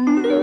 Mm-hmm.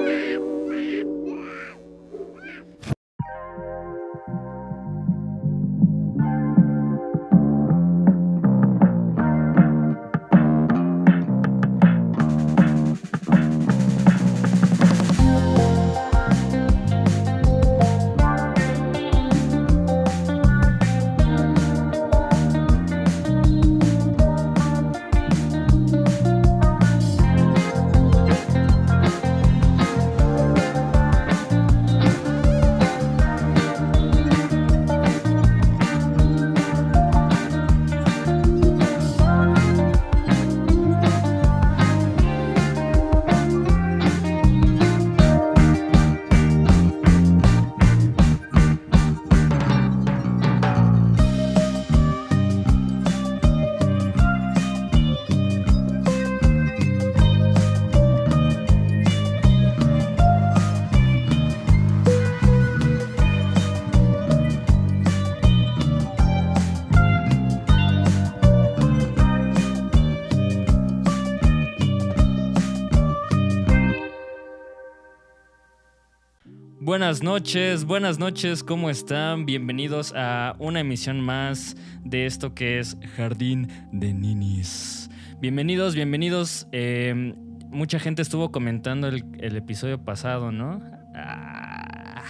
Buenas noches, buenas noches, ¿cómo están? Bienvenidos a una emisión más de esto que es Jardín de Ninis. Bienvenidos, bienvenidos. Eh, mucha gente estuvo comentando el, el episodio pasado, ¿no? Ah,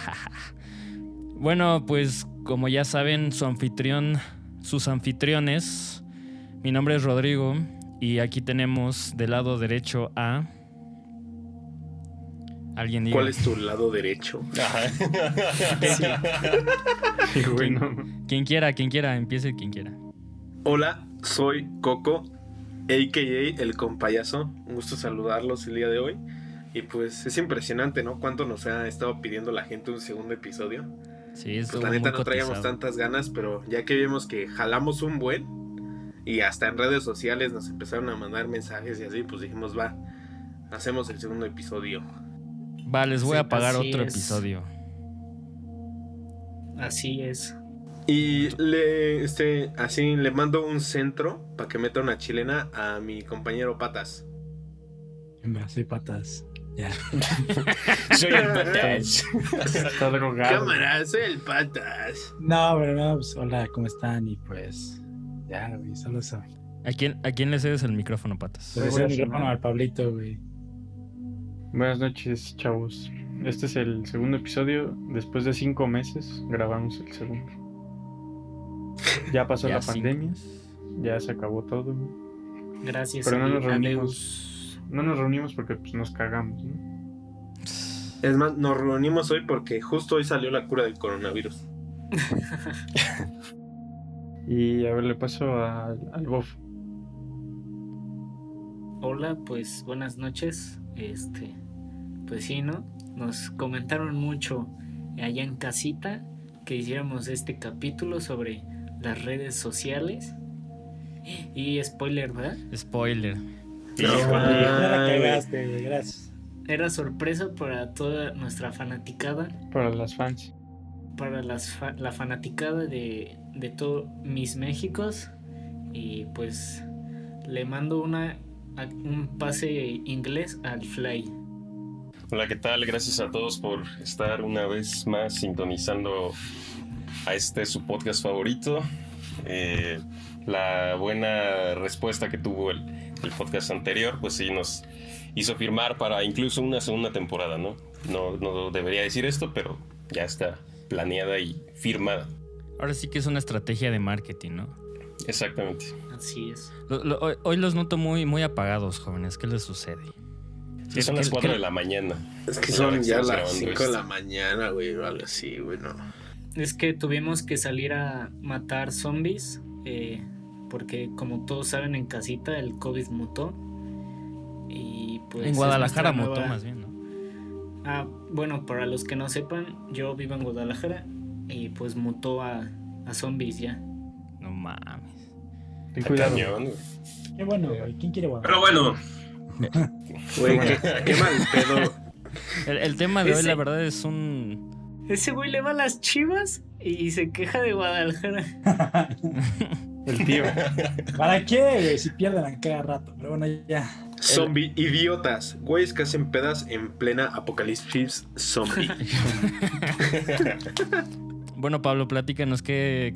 Bueno, pues como ya saben, su anfitrión, sus anfitriones, mi nombre es Rodrigo y aquí tenemos del lado derecho a... Alguien diga. ¿Cuál es tu lado derecho? Sí, bueno. Quien quiera, quien quiera, empiece quien quiera. Hola, soy Coco, a.k.a. el compayazo. Un gusto saludarlos el día de hoy. Y pues es impresionante, ¿no? Cuánto nos ha estado pidiendo la gente un segundo episodio. Sí, Pues estuvo la neta no traíamos cotizado. tantas ganas, pero ya que vimos que jalamos un buen y hasta en redes sociales nos empezaron a mandar mensajes y así, pues dijimos, va, hacemos el segundo episodio. Va, les voy Sí, a pagar otro es. episodio. Así es. Y le, este, así le mando un centro para que meta una chilena a mi compañero Patas. Hombre, soy patas. Ya. Soy el patas. Está drogado. Cámara, soy el Patas. No, pero no, pues hola, ¿cómo están? Y pues, ya, güey, solo eso. ¿A quién, ¿A quién le cedes el micrófono, patas? Le deseo el micrófono al Pablito, güey. Buenas noches, chavos. Este es el segundo episodio. Después de cinco meses grabamos el segundo. Ya pasó Ya la cinco. pandemia. Ya se acabó todo. Gracias Pero no nos reunimos. No nos reunimos porque pues, nos cagamos, ¿no? Es más, nos reunimos hoy porque justo hoy salió la cura del coronavirus. Y a ver, le paso al, al Bof. Hola, pues buenas noches. Este, pues sí, ¿no? Nos comentaron mucho allá en casita que hiciéramos este capítulo sobre las redes sociales. Y spoiler, ¿verdad? Spoiler. Ya la gracias. Era sorpresa para toda nuestra fanaticada, Para las fans. para las fa- la fanaticada de, de todo mis Méxicos. Y pues le mando una, un pase inglés al Fly. Hola, ¿qué tal? Gracias a todos por estar una vez más sintonizando a este su podcast favorito. Eh, la buena respuesta que tuvo el, el podcast anterior, pues sí nos hizo firmar para incluso una segunda temporada, ¿no? No, no debería decir esto, pero ya está planeada y firmada. Ahora sí que es una estrategia de marketing, ¿no? Exactamente. Así es. Lo- lo- hoy, hoy los noto muy, muy apagados, jóvenes. ¿Qué les sucede? Sí, son ¿Qué- las qué- 4 qué- de la mañana. Es que son ya las grabando 5 de la mañana, güey, o algo así, güey, no. Es que tuvimos que salir a matar zombies. eh, porque como todos saben en casita el COVID mutó. Y pues... en Guadalajara mutó nueva- más bien, ¿no? Ah, bueno, para los que no sepan, yo vivo en Guadalajara. Y pues mutó a, a zombies ya. No mames. Ten cuidado. cañón, güey. Qué bueno, güey. ¿Quién quiere guardar? Pero bueno, Güey, qué, qué mal pedo. El, el tema de hoy, la verdad, es un. Ese güey le va a las chivas y se queja de Guadalajara. El tío. ¿Para qué, güey? Si pierden a cada rato. Pero bueno, ya. Zombie idiotas. Güeyes que hacen pedas en plena apocalipsis zombie. Bueno, Pablo, platícanos que,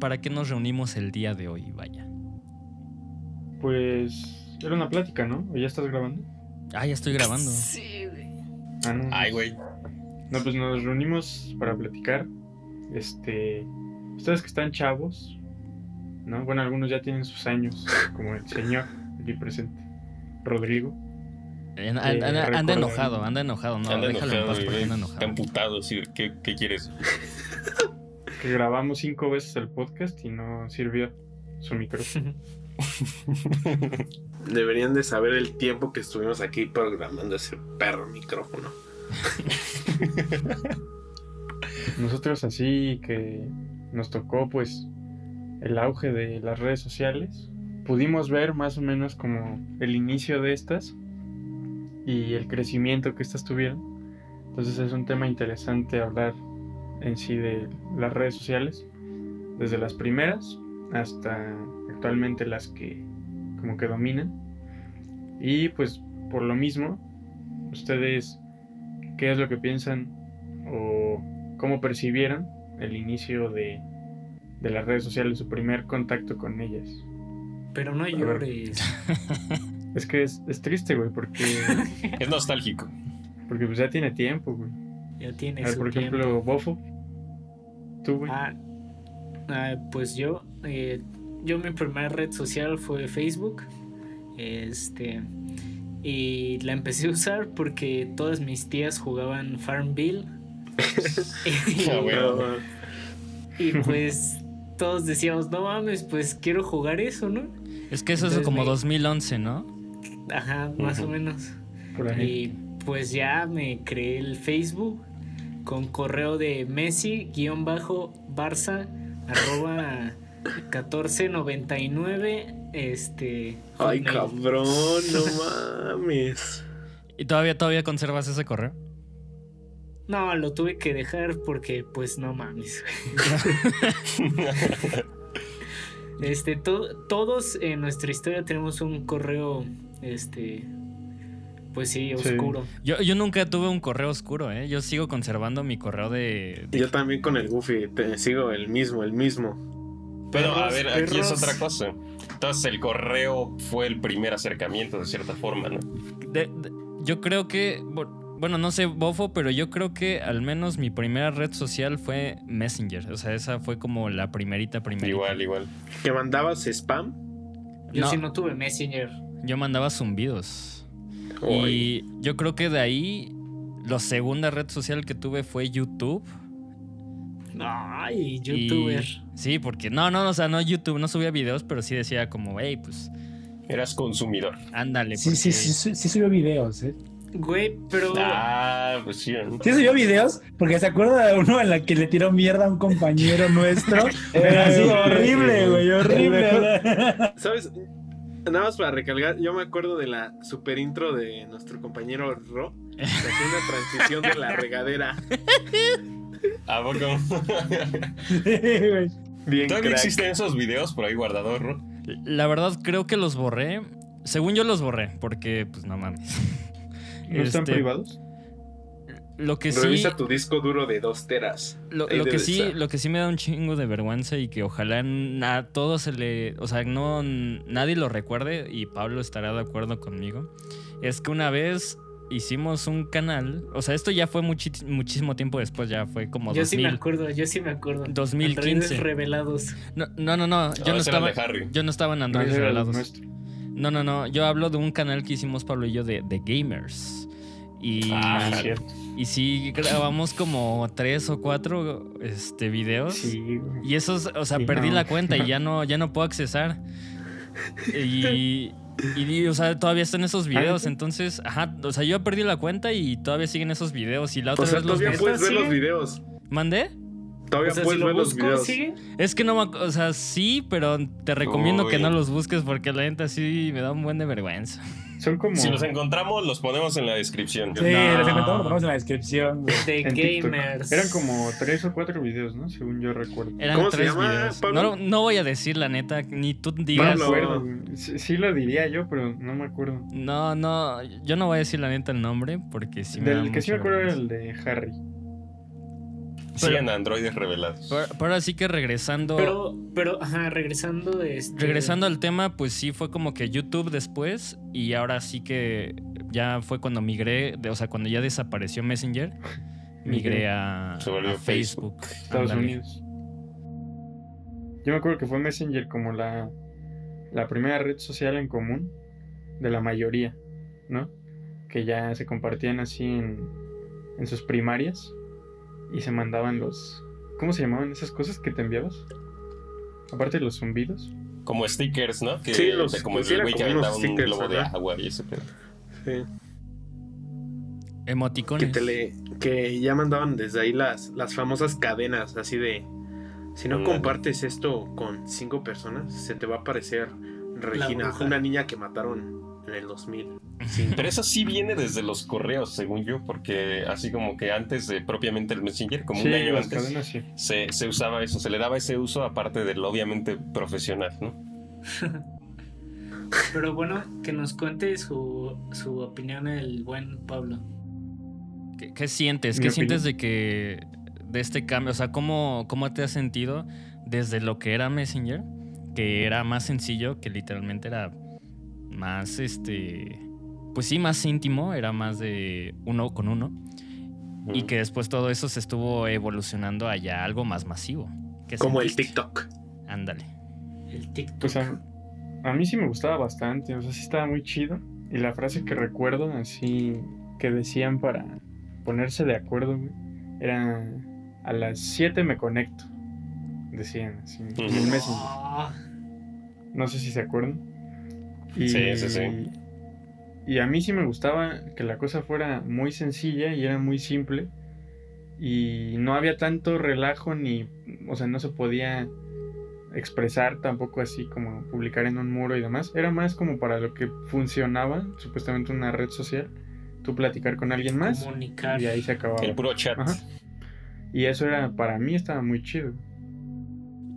para qué nos reunimos el día de hoy, vaya. Pues era una plática, ¿no? ¿O ya estás grabando? Ah, ya estoy grabando. Sí, güey. Ah, no. Ay, güey. No, pues nos reunimos para platicar. Este. Ustedes que están chavos, ¿no? Bueno, algunos ya tienen sus años, como el señor aquí presente, Rodrigo. Anda, anda- anda enojado, anda enojado, no, Anda déjalo en enojado, paz porque anda Está enojado. emputado, sí. ¿Qué, qué quieres? Que grabamos cinco veces el podcast y no sirvió su micrófono. Deberían de saber el tiempo que estuvimos aquí programando ese perro micrófono. Nosotros así que nos tocó pues el auge de las redes sociales, pudimos ver más o menos como el inicio de estas y el crecimiento que estas tuvieron. Entonces es un tema interesante hablar en sí de las redes sociales, desde las primeras hasta actualmente las que como que dominan. Y pues por lo mismo, ustedes, ¿qué es lo que piensan o cómo percibieron el inicio de, de las redes sociales, su primer contacto con ellas? Pero no llores. Es que es, es triste, güey, porque, Es nostálgico. porque pues ya tiene tiempo, güey. Ya tiene A ver, su por tiempo. ejemplo, Bofo, tú, güey. Ah, ah, pues yo, eh, yo mi primera red social fue Facebook. Este. Y la empecé a usar porque todas mis tías jugaban Farmville. Ah, bueno. Pero, y pues todos decíamos, no mames, pues quiero jugar eso, ¿no? Es que eso es como me- 2011, ¿no? Ajá, más o menos. por ahí. Y pues ya me creé el Facebook con correo de Messi-Barça arroba 1499 este ay, Hotmail. cabrón, no mames. ¿Y todavía, todavía conservas ese correo? no lo tuve que dejar porque pues no mames este to- todos en nuestra historia tenemos un correo este pues sí Sí. oscuro Yo, yo nunca tuve un correo oscuro, ¿eh? Yo sigo conservando mi correo de... de- Yo también con el Goofy, te sigo el mismo, el mismo. Pero a Perros, ver, aquí es otra cosa. Entonces el correo fue el primer acercamiento de cierta forma, ¿no? de- de- yo creo que... bu- Bueno, no sé, Bofo, pero yo creo que al menos mi primera red social fue Messenger. O sea, esa fue como la primerita, primerita. Igual, igual. ¿Que mandabas spam? yo No. sí no tuve Messenger Yo mandaba zumbidos. Y yo creo que de ahí la segunda red social que tuve fue YouTube. Ay Y- youtuber sí, porque no, no, o sea, no YouTube, no subía videos, pero sí decía como, hey, pues Eras consumidor. ándale. Sí, sí, porque- sí, sí, sí subió videos, ¿eh? Güey, pero Ah, pues sí. ¿no? Sí subió videos, porque se acuerda de uno en la que le tiró mierda a un compañero nuestro. Pero así Eh, horrible, güey, horrible. ¿Sabes? Nada más para recalcar, yo me acuerdo de la super intro de nuestro compañero Ro. que Hacía una transición de la regadera. ¿A poco? Bien Todavía crack. existen esos videos por ahí guardados, ¿no? La verdad creo que los borré. Según yo los borré, porque pues no mames. ¿No están este, privados? Lo que sí, Revisa tu disco duro de dos teras. lo, que sí, estar. lo que sí me da un chingo de vergüenza y que ojalá a todos se le, o sea, no nadie lo recuerde y Pablo estará de acuerdo conmigo, es que una vez hicimos un canal, o sea, esto ya fue muchísimo tiempo después, ya fue como yo sí me 2000. acuerdo, yo sí me acuerdo. 2015. Androides revelados. No, no, no, no, yo Ah, no estaba yo no estaba en No, Android ese era el revelados. No, no, no. Yo hablo de un canal que hicimos Pablo y yo de, de gamers. Y, Ah, cierto. y sí grabamos como tres o cuatro este, videos. Sí, güey. Y esos, o sea, Sí, perdí no. la cuenta y ya no, ya no puedo accesar. Y, y, o sea, todavía están esos videos. ¿neta? Entonces, ajá, o sea, yo perdí la cuenta y todavía siguen esos videos. Y la otra O sea, vez los todavía puedes ver ¿Sigue? los videos. ¿Mandé? Todavía O sea, puedes si lo ver los videos. sigue. Es que no, o sea, sí, pero te recomiendo que no los busques porque la neta sí me da un buen de vergüenza. Son como. Si los encontramos, los ponemos en la descripción. Sí, No. les encontramos, lo ponemos en la descripción. De gamers. Eran como tres o cuatro videos, ¿no? Según yo recuerdo. Eran ¿Cómo se tres llama, videos. Pablo? No, no voy a decir la neta, ni tú No me digas. Acuerdo. güey. Sí, sí lo diría yo, pero no me acuerdo. No, no, yo no voy a decir la neta el nombre porque sí me da Del que sí me acuerdo era el de Harry. Sigan a androides revelados. Pero, pero ahora sí que regresando. Pero, pero, ajá, regresando. Este, Regresando al tema, pues sí fue como que YouTube después y ahora sí que ya fue cuando migré, de- o sea, cuando ya desapareció Messenger, migré a, Se volvió a Facebook. Estados. Unidos. Yo me acuerdo que fue Messenger como la, la primera red social en común de la mayoría, ¿no? Que ya se compartían así en, en sus primarias y se mandaban los... ¿Cómo se llamaban esas cosas que te enviabas? Aparte de los zumbidos. Como stickers, ¿no? Que, Sí, los- como sí, el güey que aventaba un stickers, globo de agua y ese pedo. Sí. Emoticones. Que, te le- que ya mandaban desde ahí las, las famosas cadenas, así de... Si no Mm. compartes esto con cinco personas, se te va a aparecer Regina, una niña que mataron en el 2000. Pero eso sí viene desde los correos, según yo, porque así como que antes de propiamente el Messenger, como sí, un año antes, cadenas sí. se, se usaba eso, se le daba ese uso aparte del obviamente profesional, ¿no? Pero bueno, que nos cuente su, su opinión el buen Pablo. ¿Qué, qué sientes? Mi ¿Qué opinión. sientes de que de este cambio? O sea, ¿cómo, ¿cómo te has sentido desde lo que era Messenger? Que era más sencillo, que literalmente era más este. Pues sí, más íntimo, era más de uno con uno. Y que después todo eso se estuvo evolucionando a ya algo más masivo. ¿Qué Como el? TikTok. Ándale. El TikTok. Pues a, a mí sí me gustaba bastante, o sea, sí estaba muy chido. Y la frase que recuerdo así que decían para ponerse de acuerdo, güey, era a las 7 me conecto. Decían así. en el Messenger. Ah, No sé si se acuerdan. Y, Sí, sí, sí. Y a mí sí me gustaba que la cosa fuera muy sencilla y era muy simple. Y no había tanto relajo ni, o sea, no se podía expresar tampoco así como publicar en un muro y demás. Era más como para lo que funcionaba, supuestamente una red social, tú platicar con alguien más comunicar. y ahí se acababa. El puro chat. Ajá. Y eso era, para mí estaba muy chido.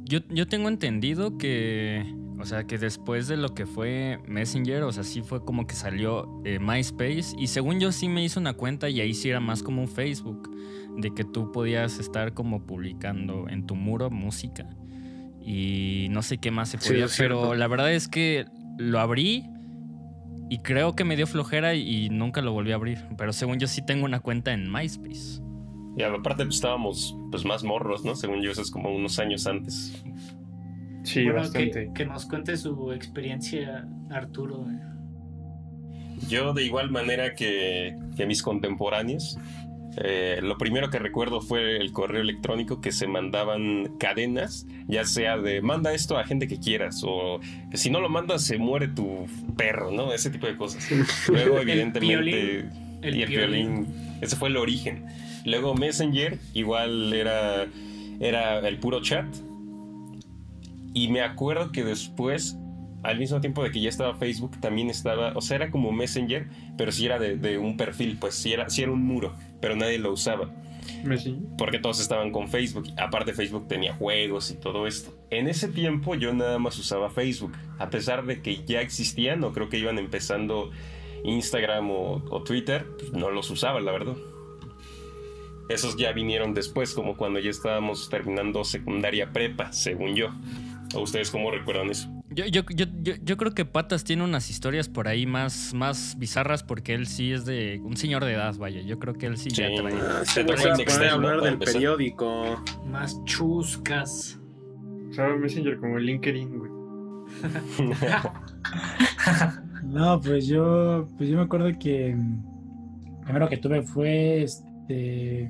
Yo, yo tengo entendido que, o sea, que después de lo que fue Messenger, o sea, sí fue como que salió eh, MySpace y según yo sí me hice una cuenta y ahí sí era más como un Facebook, de que tú podías estar como publicando en tu muro música y no sé qué más se Sí, podía, es pero la verdad es que lo abrí y creo que me dio flojera y, y nunca lo volví a abrir, pero según yo sí tengo una cuenta en MySpace. Y aparte pues, estábamos pues más morros, ¿no? Según yo, eso es como unos años antes. Sí, Bueno, bastante. que, que nos cuente su experiencia, Arturo. Yo de igual manera que, que mis contemporáneos, eh, lo primero que recuerdo fue el correo electrónico que se mandaban cadenas, ya sea de manda esto a gente que quieras o si no lo mandas se muere tu perro, ¿no? Ese tipo de cosas. Luego evidentemente... El y el violín. violín. Ese fue el origen. Luego Messenger, igual era, era el puro chat. Y me acuerdo que después, al mismo tiempo de que ya estaba Facebook, también estaba, o sea, era como Messenger, pero sí era de, de un perfil, pues sí era, sí era un muro, pero nadie lo usaba, porque todos estaban con Facebook. Aparte Facebook tenía juegos y todo esto. En ese tiempo yo nada más usaba Facebook, a pesar de que ya existían, o creo que iban empezando Instagram o, o Twitter, pues no los usaba, la verdad. Esos ya vinieron después, como cuando ya estábamos terminando secundaria prepa, según yo. ¿O ustedes cómo recuerdan eso? Yo, yo, yo, yo, yo creo que Patas tiene unas historias por ahí más, más bizarras porque él sí es de un señor de edad, vaya. Yo creo que él sí, ya Sí. trae. Ah, Se va a a hablar del empezar. periódico. Más chuscas. Usaba Messenger como LinkedIn, güey. No, pues yo, pues yo me acuerdo que mm, primero que tuve fue este,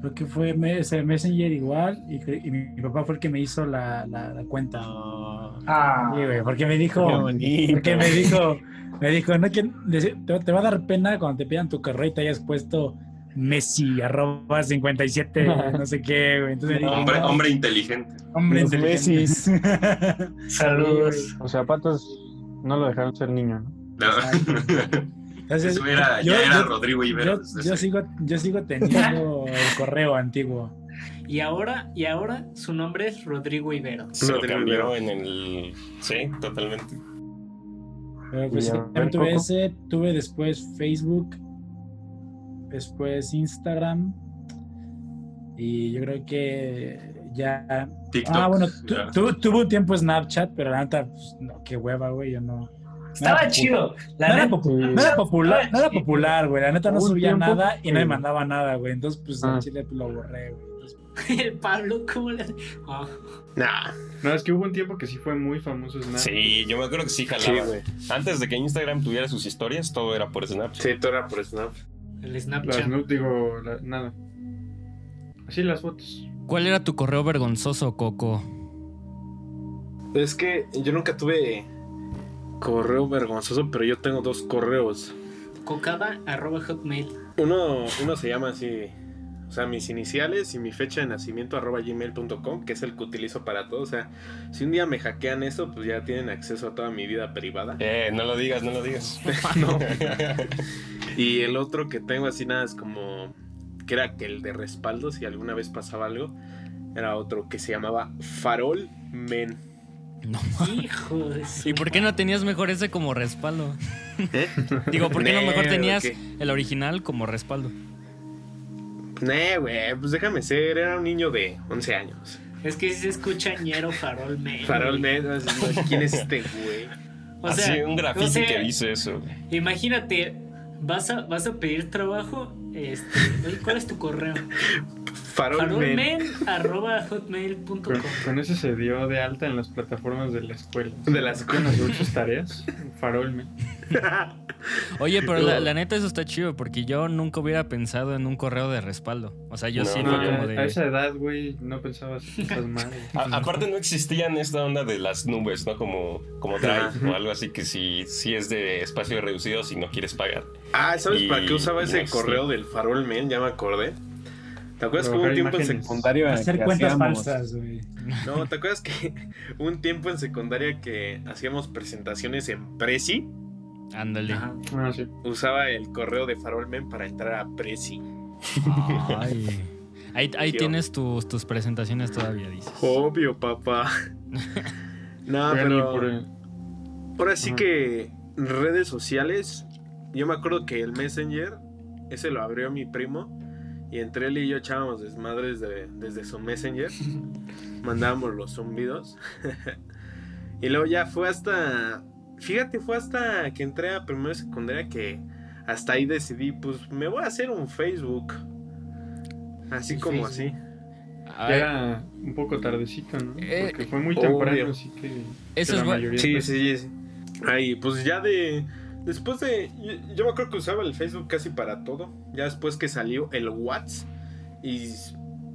creo que fue Mes- Messenger igual y, y mi, mi papá fue el que me hizo la, la, la cuenta. Ah, Sí, güey, porque me dijo, qué bonito. porque me dijo, me dijo, no que te, te va a dar pena cuando te pidan tu correo y te hayas puesto Messi arroba 57 no sé qué, güey. Entonces me dijo, Hombre, no, hombre inteligente. hombre Los inteligente. Messis. Saludos. O sea, Patos no lo dejaron ser niño, ¿no? No. Entonces, Eso era, yo- ya era yo- Rodrigo Ibero. Yo, sigo, yo sigo teniendo el correo antiguo. Y ahora, y ahora su nombre es Rodrigo Ibero. Se lo Rodrigo cambió Ibero. en el. Sí, totalmente. Pero pues ver, tuve Coco. ese, tuve después Facebook, después Instagram. Y yo creo que ya. TikTok. Ah, bueno, tu- ya. tu- tuve un tiempo Snapchat, pero la neta, pues, no, qué hueva, güey, yo no. Estaba Nada chido. La no era, neta, no era popular, no era popular, güey. La neta no subía tiempo nada y no me mandaba nada, güey. Entonces, pues Ah. al chile pues, lo borré, güey. Entonces, el Pablo, ¿cómo le.? Nah, No, es que hubo un tiempo que sí fue muy famoso Snap. Sí, yo me acuerdo que sí sí, jalaba. güey. Antes de que Instagram tuviera sus historias, todo era por Snapchat. Sí, todo era por Snap. el Las Snapchat. no digo, la- nada. Así las fotos. ¿Cuál era tu correo vergonzoso, Coco? Es que yo nunca tuve correo vergonzoso, pero yo tengo dos correos. Cocada arroba hotmail. Uno, uno se llama así, o sea, mis iniciales y mi fecha de nacimiento arroba gmail.com, que es el que utilizo para todo. O sea, si un día me hackean eso, pues ya tienen acceso a toda mi vida privada. Eh, no lo digas, no lo digas. No. Y el otro que tengo así nada es como, que era que el de respaldo, si alguna vez pasaba algo, era otro que se llamaba Farol Men. No. Hijo de su ¿Y por qué no tenías mejor ese como respaldo? ¿Eh? Digo, ¿por qué no mejor tenías el original como respaldo? Nee, güey, pues déjame ser, era un niño de 11 años. Es que si se escucha ñero farol men. Farol no, ¿quién es este güey? O sea, Así un graffiti o sea, que dice eso. Imagínate, vas a, vas a pedir trabajo. Este, oye, ¿cuál es tu correo? Farol Men. Farolmen hotmail.com. Con, con ese se dio de alta en las plataformas de la escuela. De la escuela. Hacer sus tareas. Farolme. Oye, pero la, la neta eso está chido porque yo nunca hubiera pensado en un correo de respaldo. O sea, yo No. sí No, fue como a de... esa edad, güey, no pensabas cosas malas. A- aparte no existían esta onda de las nubes, ¿no? Como, como Drive o algo así que si, si es de espacio reducido si no quieres pagar. Ah, ¿sabes Y- para qué usaba ese no correo del Farol Men? Ya me acordé. ¿Te acuerdas que hubo un tiempo en secundaria? hacer que cuentas hacíamos. falsas, güey. No, ¿te acuerdas que hubo un tiempo en secundaria que hacíamos presentaciones en Prezi? Ándale. Ajá. Ah, sí. Usaba el correo de Farol Men para entrar a Prezi. Ay. Ahí, ahí tienes tus, tus presentaciones todavía, dices. Obvio, papá. no, pero por ahora sí Ajá. que redes sociales. Yo me acuerdo que el Messenger, ese lo abrió mi primo. Y entre él y yo echábamos desmadres de- desde su Messenger. Mandábamos los zumbidos. y luego ya fue hasta. Fíjate, fue hasta que entré a primero secundaria que hasta ahí decidí, pues me voy a hacer un Facebook. Así como Facebook. así. Ya Ay, era un poco tardecito, ¿no? Eh, Porque fue muy obvio. temprano, así que. Eso que es la bu- mayoría Sí, sí, sí. Ahí, pues ya de. Después de. Yo, yo me acuerdo que usaba el Facebook casi para todo. Ya después que salió el WhatsApp. Y.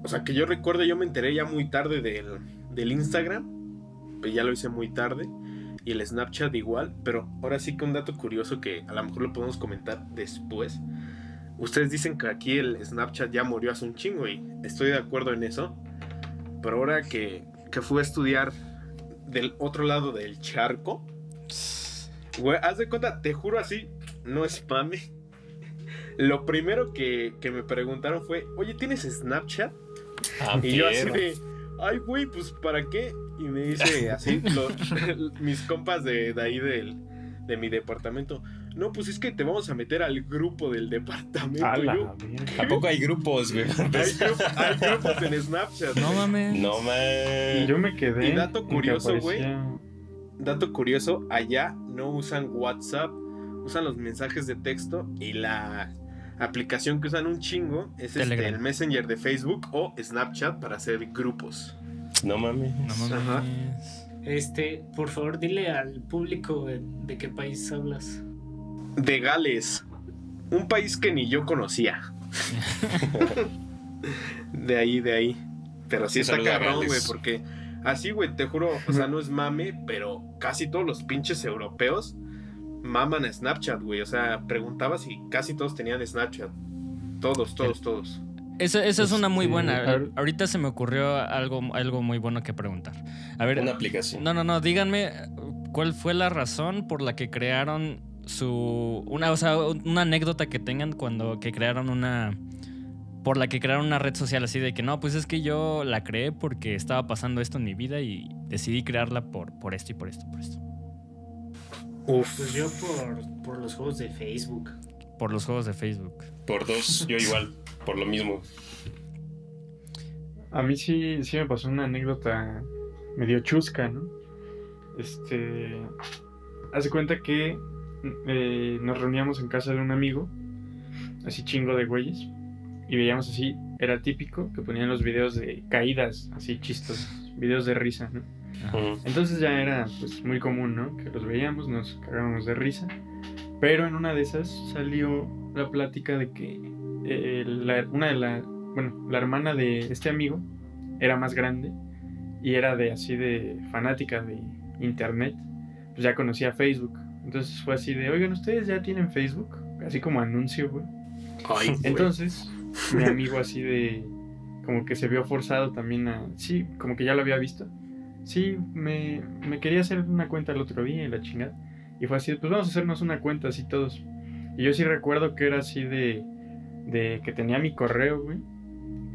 O sea, que yo recuerdo, yo me enteré ya muy tarde del, del Instagram. Pues ya lo hice muy tarde. Y el Snapchat igual. Pero ahora sí que un dato curioso que a lo mejor lo podemos comentar después. Ustedes dicen que aquí el Snapchat ya murió hace un chingo. Y estoy de acuerdo en eso. Pero ahora que, que fui a estudiar del otro lado del charco. Güey, haz de cuenta, te juro así, no es mame. Lo primero que, que me preguntaron fue, oye, ¿tienes Snapchat? Ah, Y yo así de, ay, güey, pues ¿para qué? Y me dice así, los- mis compas de, de ahí del, de mi departamento, no, pues es que te vamos a meter al grupo del departamento. A Y la yo, verga. ¿A poco hay grupos, güey? hay, grupo- hay grupos en Snapchat. No mames. No man. Yo me quedé. Y dato curioso, güey. Dato curioso, allá no usan WhatsApp, usan los mensajes de texto y la aplicación que usan un chingo es este, el Messenger de Facebook o Snapchat para hacer grupos. No mames. No mames. Ajá. Este, por favor, dile al público de, de qué país hablas. De Gales, un país que ni yo conocía. de ahí, de ahí. Pero sí está cabrón, güey, porque así, güey, te juro, o sea, no es mame, pero casi todos los pinches europeos maman a Snapchat, güey. O sea, preguntabas y casi todos tenían Snapchat. Todos, todos, todos. Esa, esa es una muy Este, buena. Ahorita se me ocurrió algo, algo muy bueno que preguntar. A ver, Una aplicación. no, no, no, díganme cuál fue la razón por la que crearon su una, o sea, una anécdota que tengan cuando que crearon una por la que crearon una red social así de que no, pues es que yo la creé porque estaba pasando esto en mi vida y decidí crearla por, por esto y por esto, por esto. Uf. Pues yo por, por los juegos de Facebook. Por los juegos de Facebook. Por dos, yo igual, por lo mismo. A mí sí, sí me pasó una anécdota medio chusca, ¿no? Este. Hace cuenta que eh, nos reuníamos en casa de un amigo, así chingo de güeyes, y veíamos así, era típico que ponían los videos de caídas, así chistos, videos de risa, ¿no? Entonces ya era pues muy común, ¿no? Que los veíamos, nos cagábamos de risa. Pero en una de esas salió la plática de que eh, la- una de la, bueno, la hermana de este amigo era más grande y era de así de fanática de internet, pues ya conocía Facebook. Entonces fue así de, oigan, ustedes ya tienen Facebook, así como anuncio, güey. Ay. Entonces, mi amigo así de. Como que se vio forzado también a. Sí, como que ya lo había visto. Sí, me, me quería hacer una cuenta el otro día y la chingada. Y fue así, pues vamos a hacernos una cuenta así todos. Y yo sí recuerdo que era así de. De que tenía mi correo, güey.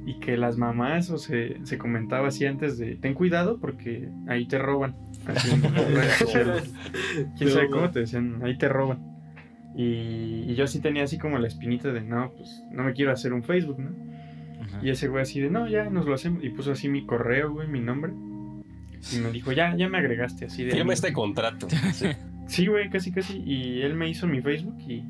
Y que las mamás o se, se comentaba así antes de. Ten cuidado porque ahí te roban. Así. ¿Quién sabe cómo te decían? Ahí te roban. Y, y yo sí tenía así como la espinita de, no, pues no me quiero hacer un Facebook, ¿no? Ajá. Y ese güey así de, no, ya nos lo hacemos. Y puso así mi correo, güey, mi nombre. Y me dijo, ya, ya me agregaste así de... Firma este contrato. Sí. Sí, güey, casi, casi. Y él me hizo mi Facebook y,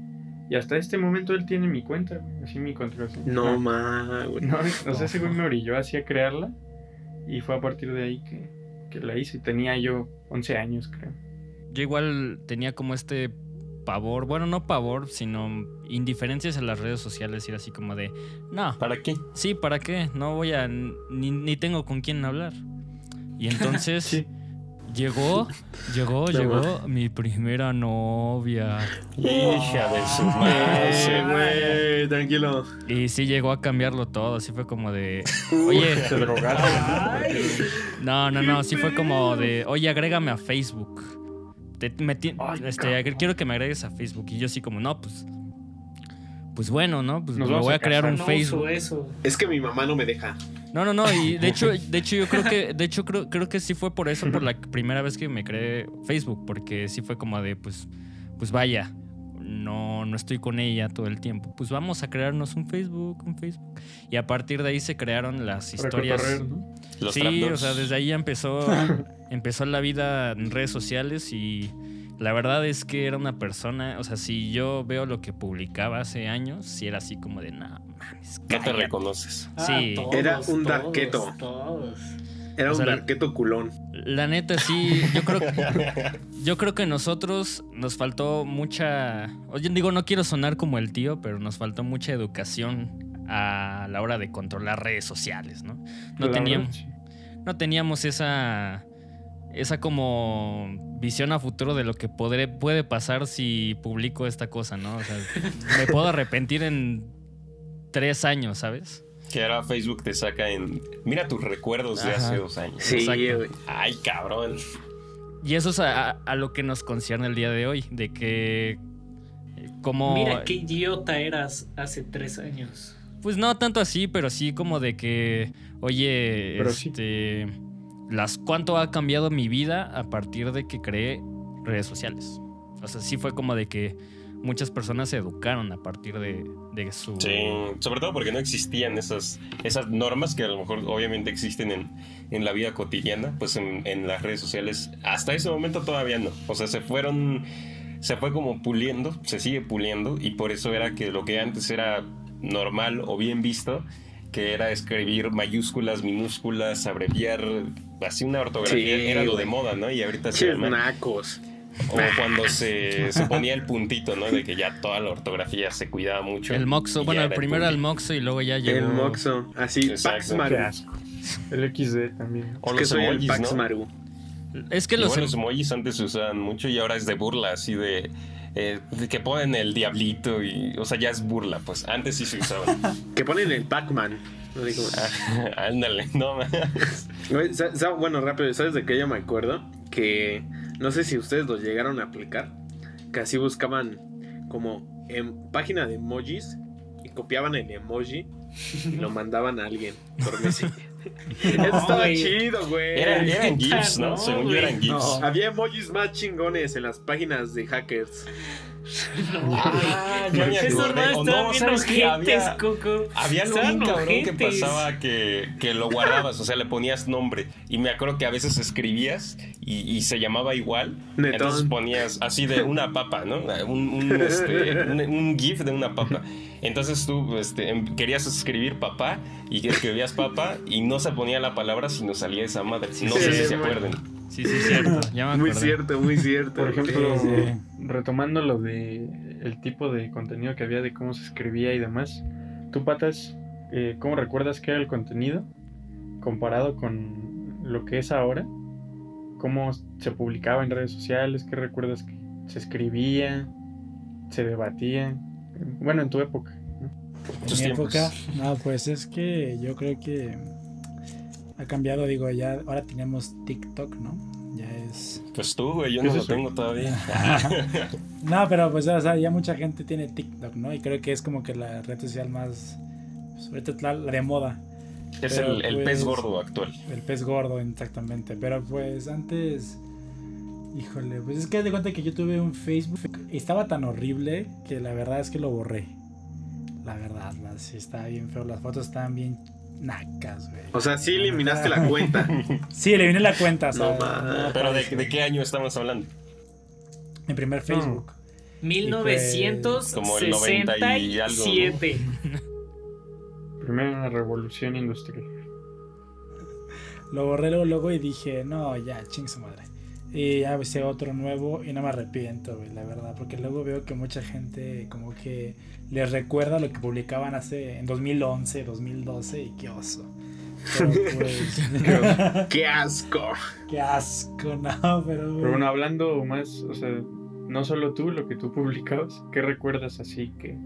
y hasta este momento él tiene mi cuenta, güey, así mi contraseña. No, Ah, ma, güey. no, o sea, ese güey me orilló así a crearla. Y fue a partir de ahí que, que la hice. Tenía yo 11 años, creo. Yo igual tenía como este pavor, bueno, no pavor, sino indiferencias en las redes sociales y era así como de, no, ¿Para qué? sí, ¿para qué? No voy a, ni, ni tengo con quién hablar. Y entonces Sí. Llegó, llegó, llegó mi primera novia. Hija de su madre. güey, tranquilo. Y sí llegó a cambiarlo todo, así fue como de, oye, Se drogaron. no, no, no, sí fue como de, oye, agrégame a Facebook. Te- me ti- Ay, este, quiero que me agregues a Facebook. Y yo así como, no, pues, pues bueno, ¿no? Pues Nos me voy a crear un no Facebook. eso. Es que mi mamá no me deja. No, no, no, y de hecho, de hecho yo creo que, de hecho creo, creo que sí fue por eso, por la primera vez que me creé Facebook, porque sí fue como de, pues, pues vaya, no, no estoy con ella todo el tiempo, pues vamos a crearnos un Facebook, un Facebook, y a partir de ahí se crearon las historias. ¿no? Los sí, o sea, desde ahí empezó, empezó la vida en redes sociales y la verdad es que era una persona, o sea, si yo veo lo que publicaba hace años, sí era así como de, no mames, No te cállate". reconoces. Sí. Ah, todos, Era un todos, darqueto. Todos. Era O un darqueto culón. La neta, sí, yo creo, yo creo que nosotros nos faltó mucha. Oye, digo, no quiero sonar como el tío, pero nos faltó mucha educación a la hora de controlar redes sociales, ¿no? No teníamos, sí. no teníamos esa. Esa como visión a futuro de lo que podré, puede pasar si publico esta cosa, ¿no? O sea, me puedo arrepentir en tres años, ¿sabes? Que ahora Facebook te saca en. Mira tus recuerdos de Ajá. hace dos años. Sí, Exacto. Ay, cabrón. Y eso es a, a- a lo que nos concierne el día de hoy, de que como... Mira qué idiota eras hace tres años. Pues no tanto así, pero sí como de que, oye, Pero sí. Las cuánto ha cambiado mi vida a partir de que creé redes sociales. O sea, sí fue como de que muchas personas se educaron a partir de, de su... Sí, sobre todo porque no existían esas, esas normas que a lo mejor obviamente existen en, en la vida cotidiana, pues en, en las redes sociales. Hasta ese momento todavía no. O sea, se fueron, se fue como puliendo, se sigue puliendo y por eso era que lo que antes era normal o bien visto, que era escribir mayúsculas, minúsculas, abreviar, así una ortografía, Sí, era lo de moda, ¿no? Y ahorita se llama- nacos. O cuando se, se ponía el puntito, ¿no? De que ya toda la ortografía se cuidaba mucho. El Moxo, bueno, el primero el. Moxo y luego ya llegó... El Moxo. Así, Exacto. Pax Maru. Qué asco. El XD también. O Es que los soy el Pax ¿no? Maru. Es que los... los emojis antes se usaban mucho y ahora es de burla, así de, eh, que ponen el diablito y, o sea, ya es burla, pues antes sí se usaban. Que ponen el Pac-Man. Ah, Ándale, no Bueno, rápido, ¿sabes de qué yo me acuerdo? Que no sé si ustedes lo llegaron a aplicar. que así buscaban como en página de emojis y copiaban el emoji y lo mandaban a alguien por Messenger. Eso estaba chido, güey. Era- eran GIFs, ¿no? no, Según yo eran GIFs. No, había emojis más chingones en las páginas de hackers. Ah, ya me Esos acordé. no no, ojetes, Había, Coco. había algo Estaban bien cabrón que pasaba que, que lo guardabas, o sea, le ponías nombre. Y me acuerdo que a veces escribías y, y se llamaba igual. Netón. Entonces ponías así de una papa, ¿no? Un, un, este, un- un GIF de una papa. Entonces tú este, em- querías escribir papá y escribías papa y no se ponía la palabra sino salía esa madre. No Sí, sé si se bueno. Sí, sí, es cierto. Ya me Muy cierto, muy cierto. Por ejemplo, Sí, sí. retomando lo de el tipo de contenido que había, de cómo se escribía y demás, tú patas, eh, ¿cómo recuerdas que era el contenido comparado con lo que es ahora? ¿Cómo se publicaba en redes sociales? ¿Qué recuerdas que se escribía? ¿Se debatía? Bueno, en tu época. ¿no? En mi época, no, pues es que yo creo que ha cambiado, digo, ya ahora tenemos TikTok, ¿no? Pues tú, güey, yo ¿Qué no lo tengo todavía. No, pero pues o sea, ya mucha gente tiene TikTok, ¿no? Y creo que es como que la red social más... Ahorita es la, la de moda, Es Pero, el, el pues, pez gordo actual. el pez gordo, exactamente. Pero pues antes... Híjole, pues es que de cuenta que yo tuve un Facebook y estaba tan horrible que la verdad es que lo borré. La verdad, la- sí estaba bien feo, las fotos estaban bien nacas, güey. O sea, sí eliminaste la cuenta. Sí, vine la cuenta, o sea, No mames. Pero ¿de, qué año estamos hablando? Mi primer Facebook. 1967. Primera revolución industrial. Lo borré luego, luego y dije, no, ya, ching su madre. Y ya hice otro nuevo y no me arrepiento, güey, la verdad. Porque luego veo que mucha gente como que les recuerda lo que publicaban hace en 2011, 2012 y qué oso. Pero pues, ¡Qué asco! qué asco, no, pero... Pero bueno, hablando más, o sea, no solo tú, lo que tú publicabas, ¿qué recuerdas así que,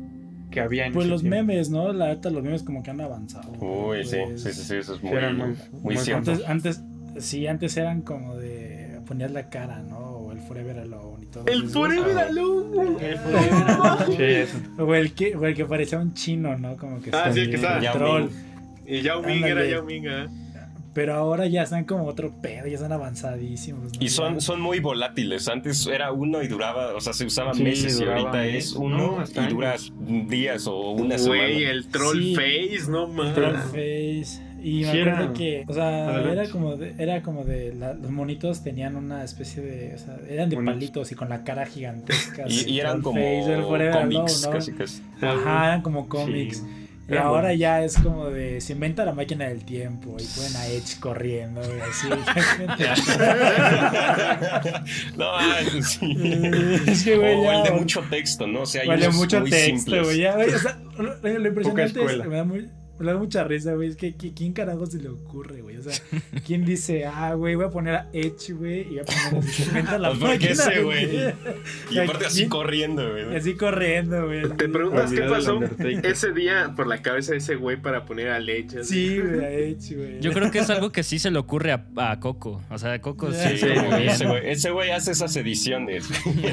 que había en Pues los tiempo? memes, ¿no? La neta, los memes como que han avanzado. Uy, sí, Pues, sí, sí, sí, eso es muy, muy- muy muy cierto. Antes, antes, sí, antes eran como de ponías la cara, ¿no? O el Forever Alone y todo ¡El. Forever Ah, Alone! El Forever Alone. O el que, o el que parecía un chino, ¿no? Como que Ah, sí, el que estaba- troll. Y Yao Ming era. Yao Ming, ¿eh? Pero ahora ya están como otro pedo, ya están avanzadísimos. ¿no? Y son, son muy volátiles. Antes era uno y duraba, o sea, se usaba Sí, meses y ahorita es meses. uno No, hasta y dura días o una Güey, semana. el troll Sí. face, no mames. Trollface. Y me Sí, acuerdo era- que, o sea, Adelante. era como de, era como de la- los monitos tenían una especie de, o sea, eran de Monitos. palitos y con la cara gigantesca. Y, eran como Forever cómics, ¿no? casi casi. Ajá, eran como cómics. Sí. Y ahora ya es como de se inventa la máquina del tiempo y ponen a Edge corriendo y así. no, sí. es que güey, o ya, el de mucho texto, ¿no? O sea, hay vale mucho muy texto, simples. güey. ya, güey, o sea, lo, lo impresionante es me da, muy- me da mucha risa, güey. Es que ¿qui- ¿quién carajo se le ocurre, güey? O sea, ¿quién dice, ah, güey, voy a poner a Edge, güey, y voy a poner inventa la Pues, ¿por qué máquina ese, del güey? Y aparte así corriendo, güey. así corriendo, güey. Te preguntas qué pasó ese día por la cabeza de ese güey para poner a leche. Sí, güey, a Edge, güey. Yo creo que es algo que sí se le ocurre a, a Coco. O sea, Coco sí, Sí, es como bien- ese güey, ese güey hace esas ediciones.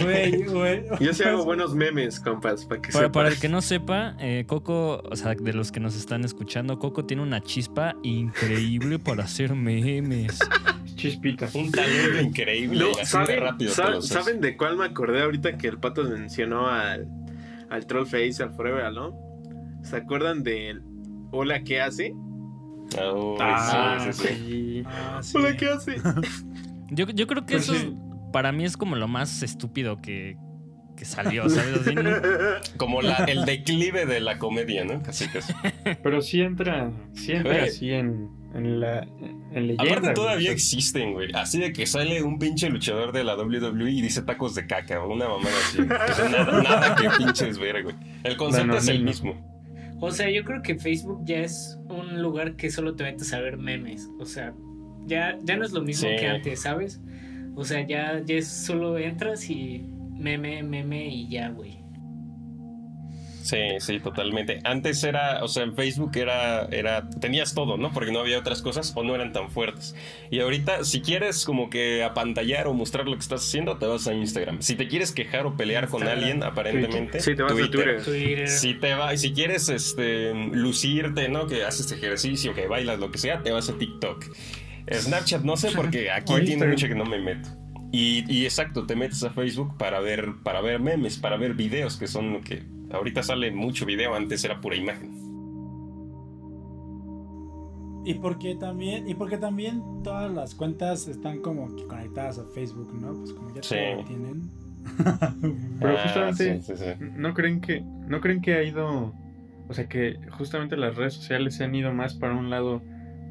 Güey, güey. Yo sí hago buenos memes, compas, para que para el que no sepa, eh, Coco, o sea, de los que nos están escuchando, Coco tiene una chispa increíble para hacer memes. Chispita. Un talento increíble. No, así de ¿saben, rápido. ¿Saben de cuál me acordé ahorita que el pato mencionó al, al Trollface, al Forever, ¿no? ¿Se acuerdan del Hola, ¿qué hace? Ah, uy, Ah, sí, sí, sí. Ah, sí. Hola, ¿qué hace? Yo, yo creo que Pues eso sí. es- para mí es como lo más estúpido que, que salió, ¿sabes? Así, no- Como la, el declive de la comedia, ¿no? Casi casi. Pero sí entra, sí entra así en, en la en leyenda. Aparte todavía existen, güey. Así de que sale un pinche luchador de la WWE y dice tacos de caca o una mamada así. O sea, nada, nada que pinches ver, güey. El concepto Bueno, es el no. mismo. O sea, yo creo que Facebook ya es un lugar que solo te metes a ver memes. O sea, ya, ya no es lo mismo Sí. que antes, ¿sabes? O sea, ya, ya es solo entras y meme, meme y ya, güey. Sí, sí, totalmente. Antes era, o sea, en Facebook era, era, tenías todo, ¿no? Porque no había otras cosas o no eran tan fuertes. Y ahorita, si quieres como que apantallar o mostrar lo que estás haciendo, te vas a Instagram. Si te quieres quejar o pelear con alguien, aparentemente, Sí, te vas a Twitter. Twitter. Si te va, si quieres este, lucirte, ¿no? Que haces ejercicio, que bailas, lo que sea, te vas a TikTok. Snapchat no sé porque aquí tiene mucho que no me meto. Y, y exacto, te metes a Facebook para ver, para ver memes, para ver videos, que son lo que ahorita sale mucho video, antes era pura imagen. Y porque también, y porque también todas las cuentas están como que conectadas a Facebook, ¿no? Pues como ya Sí. todo lo tienen. Pero Ah, justamente, sí, sí, sí. ¿no creen que no creen que ha ido, o sea, que justamente las redes sociales se han ido más para un lado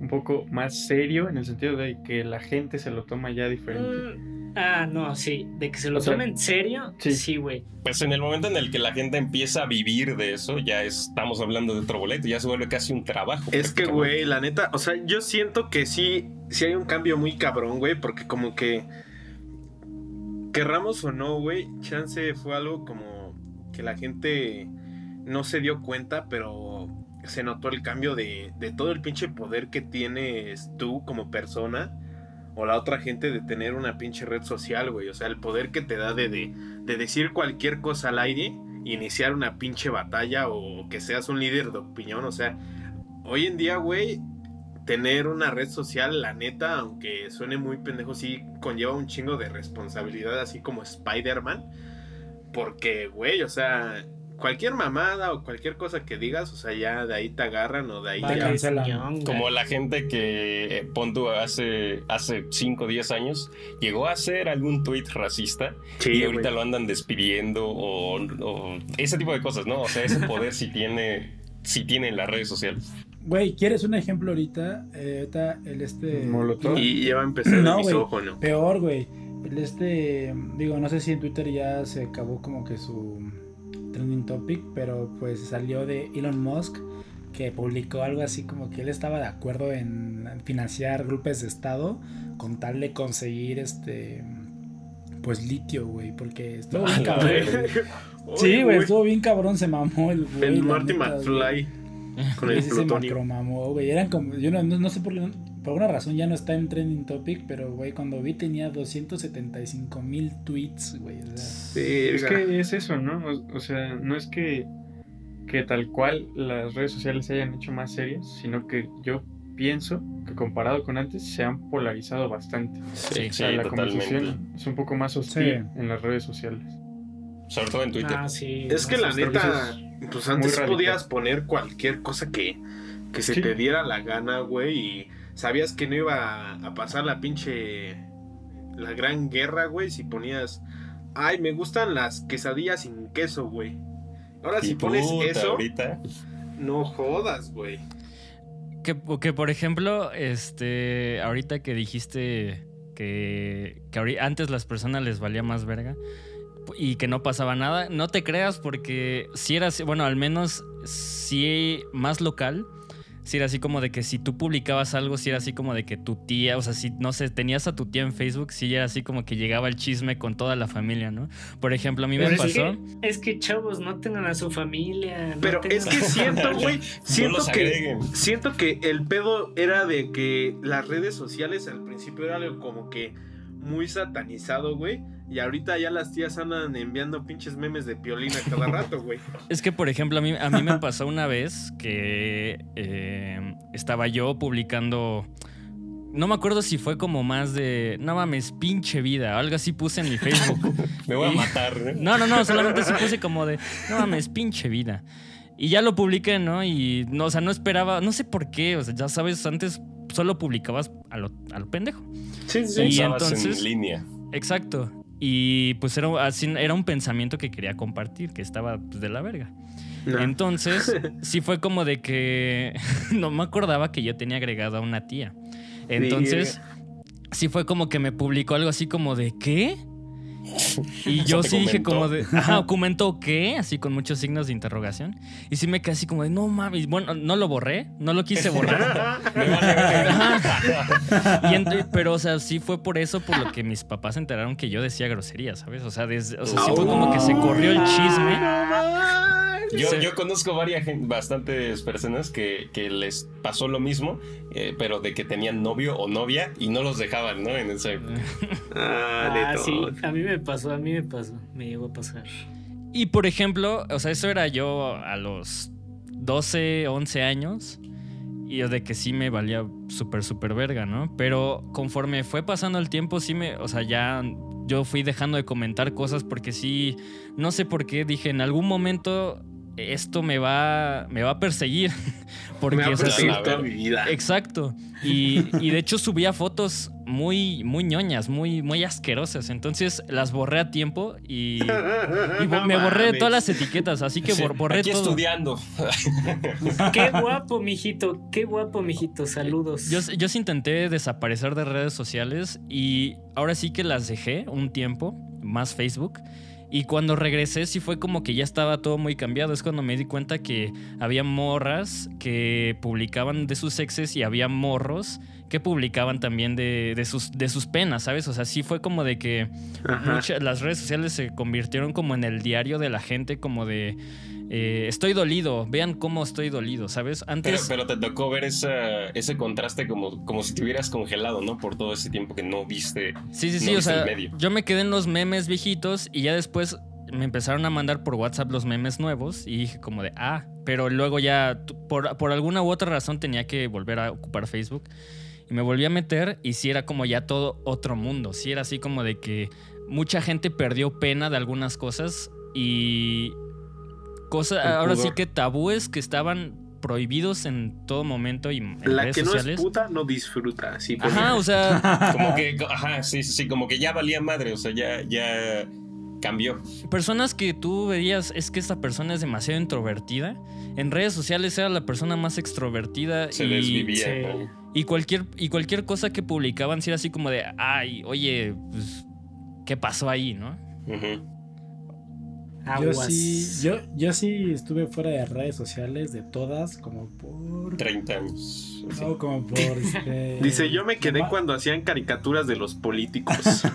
un poco más serio en el sentido de que la gente se lo toma ya diferente? Mm, Ah, no, sí. De que se lo O sea, tomen en serio, sí. sí, güey. Pues en el momento en el que la gente empieza a vivir de eso, ya estamos hablando de otro boleto, ya se vuelve casi un trabajo. Es que, güey, la neta, o sea, yo siento que sí, sí hay un cambio muy cabrón, güey, porque como que, querramos o no, güey, chance fue algo como que la gente no se dio cuenta, pero se notó el cambio de, de todo el pinche poder que tienes tú como persona o la otra gente de tener una pinche red social, güey. O sea, el poder que te da de, de, de decir cualquier cosa al aire, iniciar una pinche batalla o que seas un líder de opinión. O sea, hoy en día, güey, tener una red social, la neta, aunque suene muy pendejo, sí conlleva un chingo de responsabilidad, así como Spider-Man. Porque, güey, o sea, cualquier mamada o cualquier cosa que digas, o sea, ya de ahí te agarran o de ahí Te cancelan. Como la gente que, eh, pon tú, hace, hace 5 o 10 años, llegó a hacer algún tweet racista Sí, y ahorita lo andan despidiendo o, o ese tipo de cosas, ¿no? O sea, ese poder sí tiene, sí tiene en las redes sociales. Güey, ¿quieres un ejemplo ahorita? Eh, ahorita el este... Molotov. Y ya va a empezar el No, misógono. Peor, güey. El este, digo, no sé si en Twitter ya se acabó como que su trending topic, pero pues salió de Elon Musk que publicó algo así como que él estaba de acuerdo en financiar grupos de estado con tal de conseguir este pues litio, güey, porque estuvo bien cabrón. Sí, güey, estuvo bien cabrón, se mamó el güey. Marty. McFly con el Sí, se plutonio. macromamó, güey. Eran como, yo no, no, no sé por qué, por alguna razón ya no está en trending topic, pero güey, cuando vi tenía 275 mil tweets, güey. O sea, Es que es eso, ¿no? O, o sea, no es que, que tal cual las redes sociales se hayan hecho más serias, sino que yo pienso que comparado con antes se han polarizado bastante. Sí, O sea, sí, la totalmente. conversación es un poco más hostil Sí. en las redes sociales. Sobre todo en Twitter. Ah, sí. Es que la neta, pues antes podías poner cualquier cosa que, que se Sí. te diera la gana, güey, y sabías que no iba a pasar la pinche, la gran guerra, güey, si ponías, ay, me gustan las quesadillas sin queso, güey. Ahora si pones eso, ahorita. no jodas, güey. Que, que, por ejemplo, este, ahorita que dijiste que, que antes las personas les valía más verga y que no pasaba nada, no te creas porque si era bueno, al menos si más local, si era así como de que si tú publicabas algo, si era así como de que tu tía, o sea, si no sé, tenías a tu tía en Facebook, si era así como que llegaba el chisme con toda la familia, ¿no? Por ejemplo, a mí me Pero es pasó... que, es que, chavos, no tengan a su familia. no Pero es que siento, güey, siento que siento que el pedo era de que las redes sociales al principio era algo como que muy satanizado, güey, y ahorita ya las tías andan enviando pinches memes de piolina cada rato, güey. Es que, por ejemplo, a mí, a mí me pasó una vez que eh, estaba yo publicando. No me acuerdo si fue como más de. No mames, pinche vida. Algo así puse en mi Facebook. Me voy a matar. ¿eh? No, no, no, solamente se puse como de. No mames, pinche vida. Y ya lo publiqué, ¿no? Y no, o sea, no esperaba. No sé por qué. O sea, ya sabes, antes solo publicabas a lo, a lo pendejo. Sí, sí, Y Pensabas entonces- en línea. Exacto. Y pues era, así, era un pensamiento que quería compartir, que estaba pues, de la verga. No. Entonces, sí fue como de que no me acordaba que yo tenía agregado a una tía. Entonces, sí fue como que me publicó algo así como de ¿qué? Y yo sí dije como de, ajá, comentó qué, así con muchos signos de interrogación. Y sí me quedé así como de, no mames, bueno, no lo borré, no lo quise borrar. Y pero, o sea, sí fue por eso por lo que mis papás se enteraron que yo decía groserías, ¿sabes? O sea, desde, o sea sí fue como que se corrió el chisme. Yo, Sí. yo conozco varias bastantes personas que, que les pasó lo mismo, eh, pero de que tenían novio o novia y no los dejaban, ¿no? En esa época. Ah, Ah, sí, a mí me pasó, a mí me pasó, me llegó a pasar. Y por ejemplo, o sea, eso era yo a los 12, 11 años. Y de que sí me valía súper, súper verga, ¿no? Pero conforme fue pasando el tiempo, sí me, o sea, ya yo fui dejando de comentar cosas porque sí, no sé por qué, dije, en algún momento esto me va, me va a perseguir. Porque, Me va a perseguir sí. toda mi vida. Exacto. Y, y de hecho subía fotos muy, muy ñoñas, muy, muy asquerosas. Entonces las borré a tiempo y, y bo- No me borré de todas las etiquetas. Así que Sí, borré Aquí todo. estudiando. Qué guapo, mijito, qué guapo, mijito, saludos. Yo, yo sí intenté desaparecer de redes sociales y ahora sí que las dejé un tiempo, más Facebook. Y cuando regresé sí fue como que ya estaba todo muy cambiado. Es cuando me di cuenta que había morras que publicaban de sus exes y había morros que publicaban también de, de sus, de sus penas, ¿sabes? O sea, sí fue como de que Ajá. mucha- las redes sociales se convirtieron como en el diario de la gente, como de eh, estoy dolido, vean cómo estoy dolido, ¿sabes? Pero, Antes... pero te tocó ver esa, ese contraste como, como si te hubieras congelado, ¿no? Por todo ese tiempo que no viste. Sí, sí, No sí, o sea, yo me quedé en los memes viejitos y ya después me empezaron a mandar por WhatsApp los memes nuevos y dije como de, ah, pero luego ya por, por alguna u otra razón tenía que volver a ocupar Facebook y me volví a meter y sí era como ya todo otro mundo, sí era así como de que mucha gente perdió pena de algunas cosas y cosas, El ahora sí que tabúes que estaban prohibidos en todo momento y en La redes que no sociales. es puta no disfruta. Sí, por Ajá, o sea, Como que, ajá, sí, sí, sí, como que ya valía madre, o sea, ya, ya cambió. personas que tú veías es que esta persona es demasiado introvertida. En redes sociales era la persona más extrovertida Se y, desvivía. sí. ¿no? y cualquier y cualquier cosa que publicaban sí era así como de, ay, oye, pues, ¿qué pasó ahí, no? Yo Aguas. sí, yo, yo sí estuve fuera de redes sociales, de todas, como por... 30 años. No, como por... Este, Dice, yo me quedé cuando hacían caricaturas de los políticos.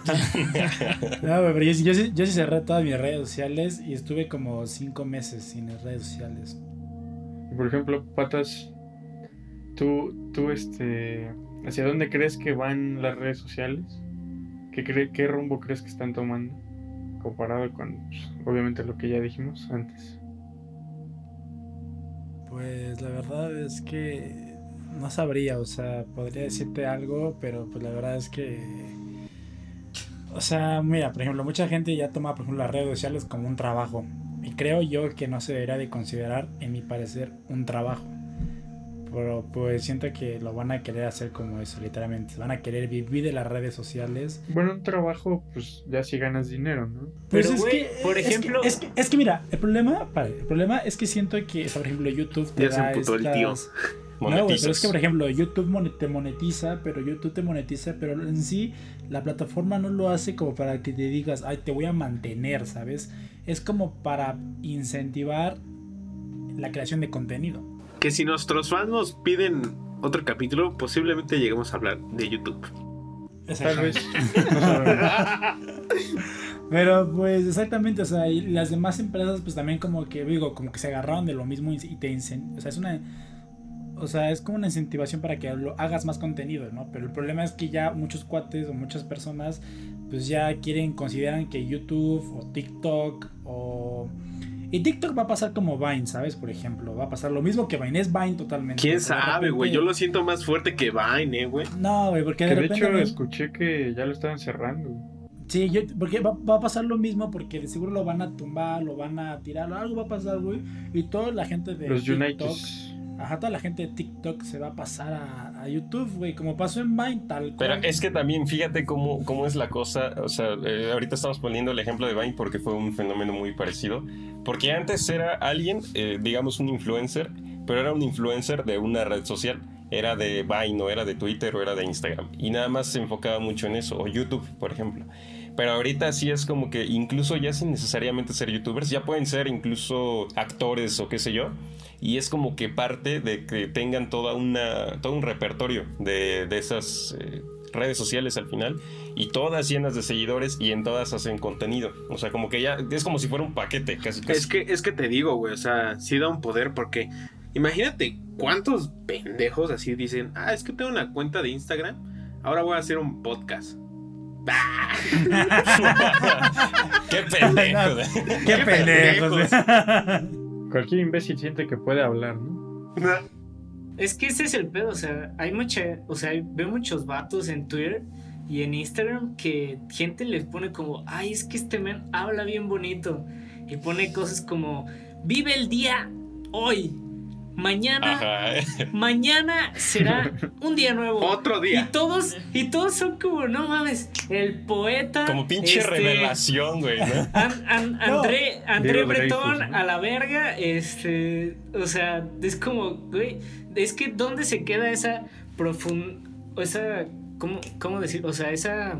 No, pero yo, sí- yo, sí- yo sí cerré todas mis redes sociales y estuve como cinco meses sin las redes sociales. Por ejemplo, Patas, tú, tú, este, ¿hacia dónde crees que van las redes sociales? ¿Qué, cre- qué rumbo crees que están tomando? Comparado con, obviamente, lo que ya dijimos antes. Pues la verdad es que no sabría, o sea, podría decirte algo, pero pues la verdad es que... O sea, mira, por ejemplo, mucha gente ya toma, por ejemplo, las redes sociales como un trabajo. Y creo yo que no se debería de considerar, en mi parecer, un trabajo. Pero pues siento que lo van a querer hacer como eso, literalmente. Van a querer vivir de las redes sociales. Bueno, un trabajo, pues ya si ganas dinero, ¿no? Pero, Pues es güey, que- por es que- ejemplo- Es que, es que mira, el problema, el problema es que siento que, por ejemplo, YouTube te Ya se da emputó el tío. No, güey, pero es que, por ejemplo, YouTube te monetiza, pero YouTube te monetiza, pero en sí la plataforma no lo hace como para que te digas, ay, te voy a mantener, ¿sabes? Es como para incentivar la creación de contenido. Que si nuestros fans nos piden otro capítulo, posiblemente lleguemos a hablar de YouTube. Tal vez. Pero pues exactamente, o sea, y las demás empresas pues también como que, digo, como que se agarraron de lo mismo y te incen- o sea, es una o sea, es como una incentivación para que lo hagas más contenido, ¿no? Pero el problema es que ya muchos cuates o muchas personas pues ya quieren, consideran que YouTube o TikTok o... Y TikTok va a pasar como Vine, ¿sabes? Por ejemplo, va a pasar lo mismo que Vine, es Vine totalmente. ¿Quién de sabe, güey? Yo lo siento más fuerte que Vine, eh, güey. No, güey, porque Que de de repente... hecho escuché que ya lo estaban cerrando. Sí, yo, porque va, va a pasar lo mismo porque de seguro lo van a tumbar, lo van a tirar, algo va a pasar, güey. Y toda la gente de Los TikTok, United. ajá, toda la gente de TikTok se va a pasar a, a YouTube, güey, como pasó en Vine, tal Pero cual. es que también fíjate cómo, cómo es la cosa, o sea, eh, ahorita estamos poniendo el ejemplo de Vine porque fue un fenómeno muy parecido, porque antes era alguien, eh, digamos un influencer, pero era un influencer de una red social, era de Vine o era de Twitter o era de Instagram, y nada más se enfocaba mucho en eso, o YouTube, por ejemplo. Pero ahorita sí es como que incluso ya sin necesariamente ser youtubers, ya pueden ser incluso actores o qué sé yo. Y es como que parte de que tengan toda una, todo un repertorio de, de esas eh, redes sociales al final y todas llenas de seguidores y en todas hacen contenido. O sea, como que ya es como si fuera un paquete, casi. Es que, es que te digo, güey, o sea, sí da un poder porque imagínate cuántos pendejos así dicen, ah, es que tengo una cuenta de Instagram, ahora voy a hacer un podcast. Qué pendejo. Qué pendejos. Cualquier imbécil siente que puede hablar, ¿no? Es que ese es el pedo, o sea, hay mucha, o sea, veo muchos vatos en Twitter y en Instagram que gente les pone como, ay, es que este men habla bien bonito y pone cosas como, vive el día hoy, mañana, Ajá. mañana será un día nuevo. Otro Y día. todos, y todos son como, no mames, el poeta. Como pinche este, revelación, güey, ¿no? An- An- André, Bretón Dreyfus, ¿no? a la verga, este, o sea, es como, güey, es que ¿dónde se queda esa profund, esa, ¿cómo, cómo decir? O sea, esa,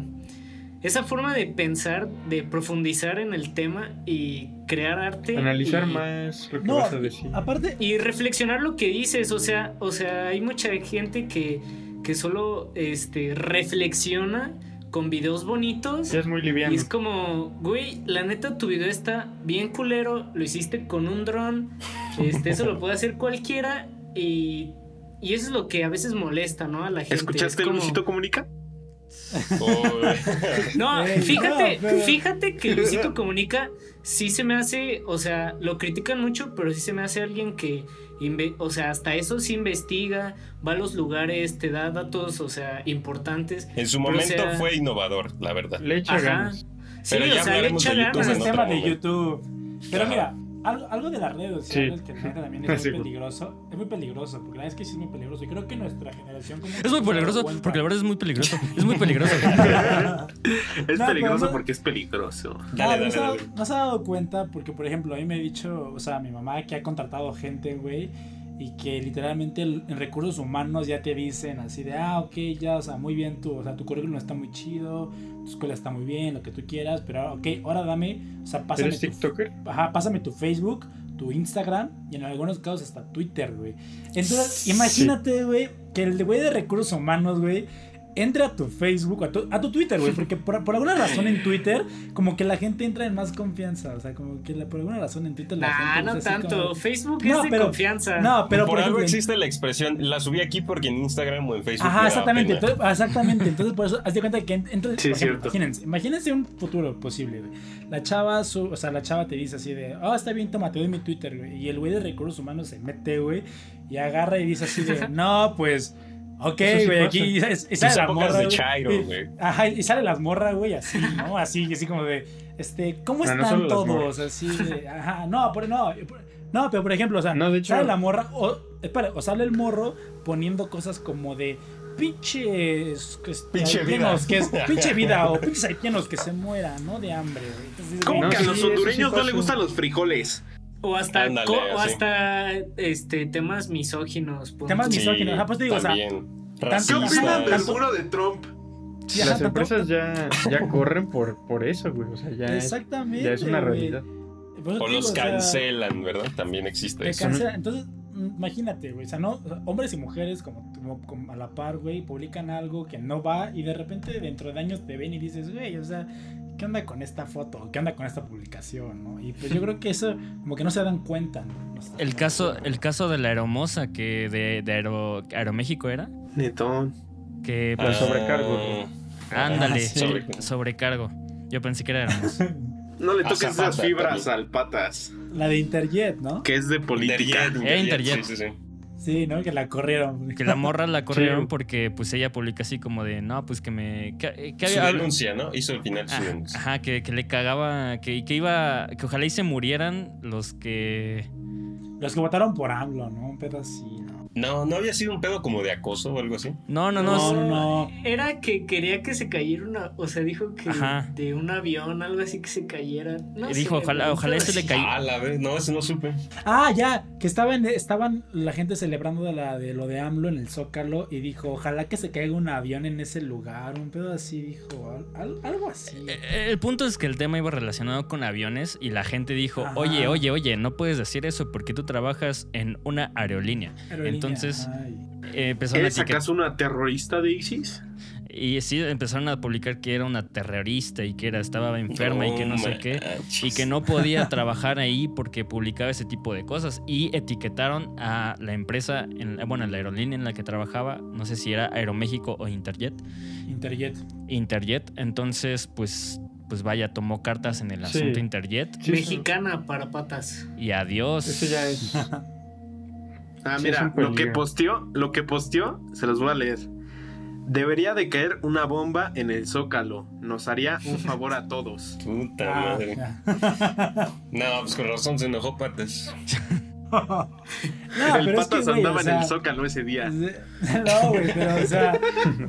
esa forma de pensar, de profundizar en el tema y crear arte. Analizar y- más lo que No, vas a decir. aparte, y reflexionar lo que dices, o sea, o sea, hay mucha gente que, que solo este, reflexiona con videos bonitos. Ya es muy liviano. Y es como, güey, la neta tu video está bien culero, lo hiciste con un dron, este, eso lo puede hacer cualquiera y, y eso es lo que a veces molesta, ¿no? A la gente. ¿Escuchaste Es el como- Luisito Comunica? No, fíjate, fíjate que Luisito Comunica sí se me hace, o sea, lo critican mucho, pero sí se me hace alguien que, o sea, hasta eso sí investiga, va a los lugares, te da datos, o sea, importantes. en su o momento sea- fue innovador, la verdad. Le echa ganas. Sí, Pero ya o sea, le echa de YouTube ganas. ese en es otro tema de. YouTube. Pero Ajá. mira, algo, algo de las redes sociales Sí. que también es muy peligroso. Es muy peligroso, porque la verdad es que sí es muy peligroso. Y creo que nuestra generación. Como Es muy peligroso, porque la verdad es muy peligroso. Es muy peligroso. Es No, peligroso no- porque es peligroso. No, Dale, no, dale, se ha, dale. no se ha dado cuenta porque, por ejemplo, a mí me ha dicho, o sea, mi mamá que ha contratado gente, güey, y que literalmente en recursos humanos ya te dicen así de, ah, ok, ya, o sea, muy bien tu, o sea, tu currículum está muy chido, tu escuela está muy bien, lo que tú quieras, pero, ok, ahora dame, o sea, pásame ¿Eres tu, ajá, pásame tu Facebook, tu Instagram y en algunos casos hasta Twitter, güey. Entonces, imagínate, güey, que el güey de recursos humanos, güey, entre a tu Facebook, a tu, a tu Twitter, güey, porque por, por alguna razón en Twitter, como que la gente entra en más confianza, o sea, como que la- por alguna razón en Twitter la Nah, gente no tanto. como- Facebook No, es de pero- confianza. No, pero por, por, algo ejemplo, existe la expresión, la subí aquí porque en Instagram o en Facebook. Ajá, exactamente. Entonces, exactamente. Entonces, por eso, haz de cuenta que en- entonces, Sí, ejemplo, cierto. imagínense, imagínense un futuro posible, güey. La chava, su, o sea, la chava te dice así de, oh, está bien, toma, te doy mi Twitter, güey. Y el güey de recursos humanos se mete, güey, y agarra y dice así de, no, pues, ok, sí güey, aquí y, y Sus la morra, de. Chairo, güey. Ajá, y sale las morras, güey, así, ¿no? Así, así como de, este, ¿cómo están todos? Así de, ajá, no, pero no, por- no, pero por ejemplo, o sea, No, de hecho- sale la morra, o, espera, o sale el morro poniendo cosas como de pinches Pinche haitianos vida. que es pinche vida o pinches haitianos que se mueran, ¿no? De hambre, güey. Entonces, ¿Cómo que a los hondureños no les gustan los frijoles? O hasta, Ándale, co- o hasta este, temas misóginos. Temas Sí, misóginos. Ajá, pues te digo, o sea, también. ¿Qué opinan del muro de Trump? sí, ajá, Las tanto- empresas ya, ya corren por, por eso, güey. O sea, ya es, Exactamente. ya es una realidad. O los digo, o sea, cancelan, ¿verdad? También existe Te eso. Entonces, mm, imagínate, güey. O sea, no, o sea, hombres y mujeres como, como- como a la par, güey, publican algo que no va y de repente dentro de años te ven y dices, güey, o sea, ¿qué onda con esta foto? ¿Qué onda con esta publicación? ¿no? Y pues yo creo que eso, como que no se dan cuenta, ¿no? El caso, el caso de la aeromoza que de, de Aero- Aeroméxico era. Netón. Que Por pues, sobrecargo. Ah, ándale, sí. sobre- sobrecargo. Yo pensé que era hermosa. No le toques Azafata esas fibras también. al patas, La de Interjet, ¿no? que es de política. Interjet, Era Interjet. Sí, sí, sí. ¿no? Que la corrieron. Que la morra la corrieron Sí. porque pues ella publica así como de, no, pues que me... Que, que Su había- denuncia, ¿no? Hizo al final su Ah, denuncia. Ajá, que, que le cagaba, que, que iba, que ojalá y se murieran los que... Los que votaron por AMLO, ¿no? Un pedo así, ¿no? No, ¿no había sido un pedo como de acoso o algo así? No, no, no. No, no, no. Era que quería que se cayera una. O sea, dijo que Ajá. de un avión, algo así que se cayera. No Y dijo, ojalá- ojalá este le caiga. Ah, la vez, no, ese no supe. Ah, ya, que estaban, estaban la gente celebrando de, la, de lo de AMLO en el Zócalo y dijo, ojalá que se caiga un avión en ese lugar, un pedo así, dijo, al- al- algo así. Eh, El punto es que el tema iba relacionado con aviones y la gente dijo, Ajá. oye, oye, oye, no puedes decir eso porque tú trabajas en una aerolínea. Aerolínea, entonces. Eh, empezaron a ¿Eres etiquetar- acaso una terrorista de ISIS? Y sí, empezaron a publicar que era una terrorista y que era, estaba enferma y que no sé qué. Y que no podía trabajar ahí porque publicaba ese tipo de cosas. Y etiquetaron a la empresa, en, bueno, la aerolínea en la que trabajaba, no sé si era Aeroméxico o Interjet. Interjet. Interjet. Entonces, pues, pues vaya, tomó cartas en el Sí. asunto Interjet. Mexicana para patas. Y adiós. Eso ya es. Ah, mira, lo que posteó, lo que posteó, se los voy a leer. Debería de caer una bomba en el Zócalo. Nos haría un favor a todos. Puta Ah, madre. ya. No, pues con razón se enojó patas. no, el pero es que, patas andaba o en sea, el Zócalo ese día. No, güey, pero, o sea,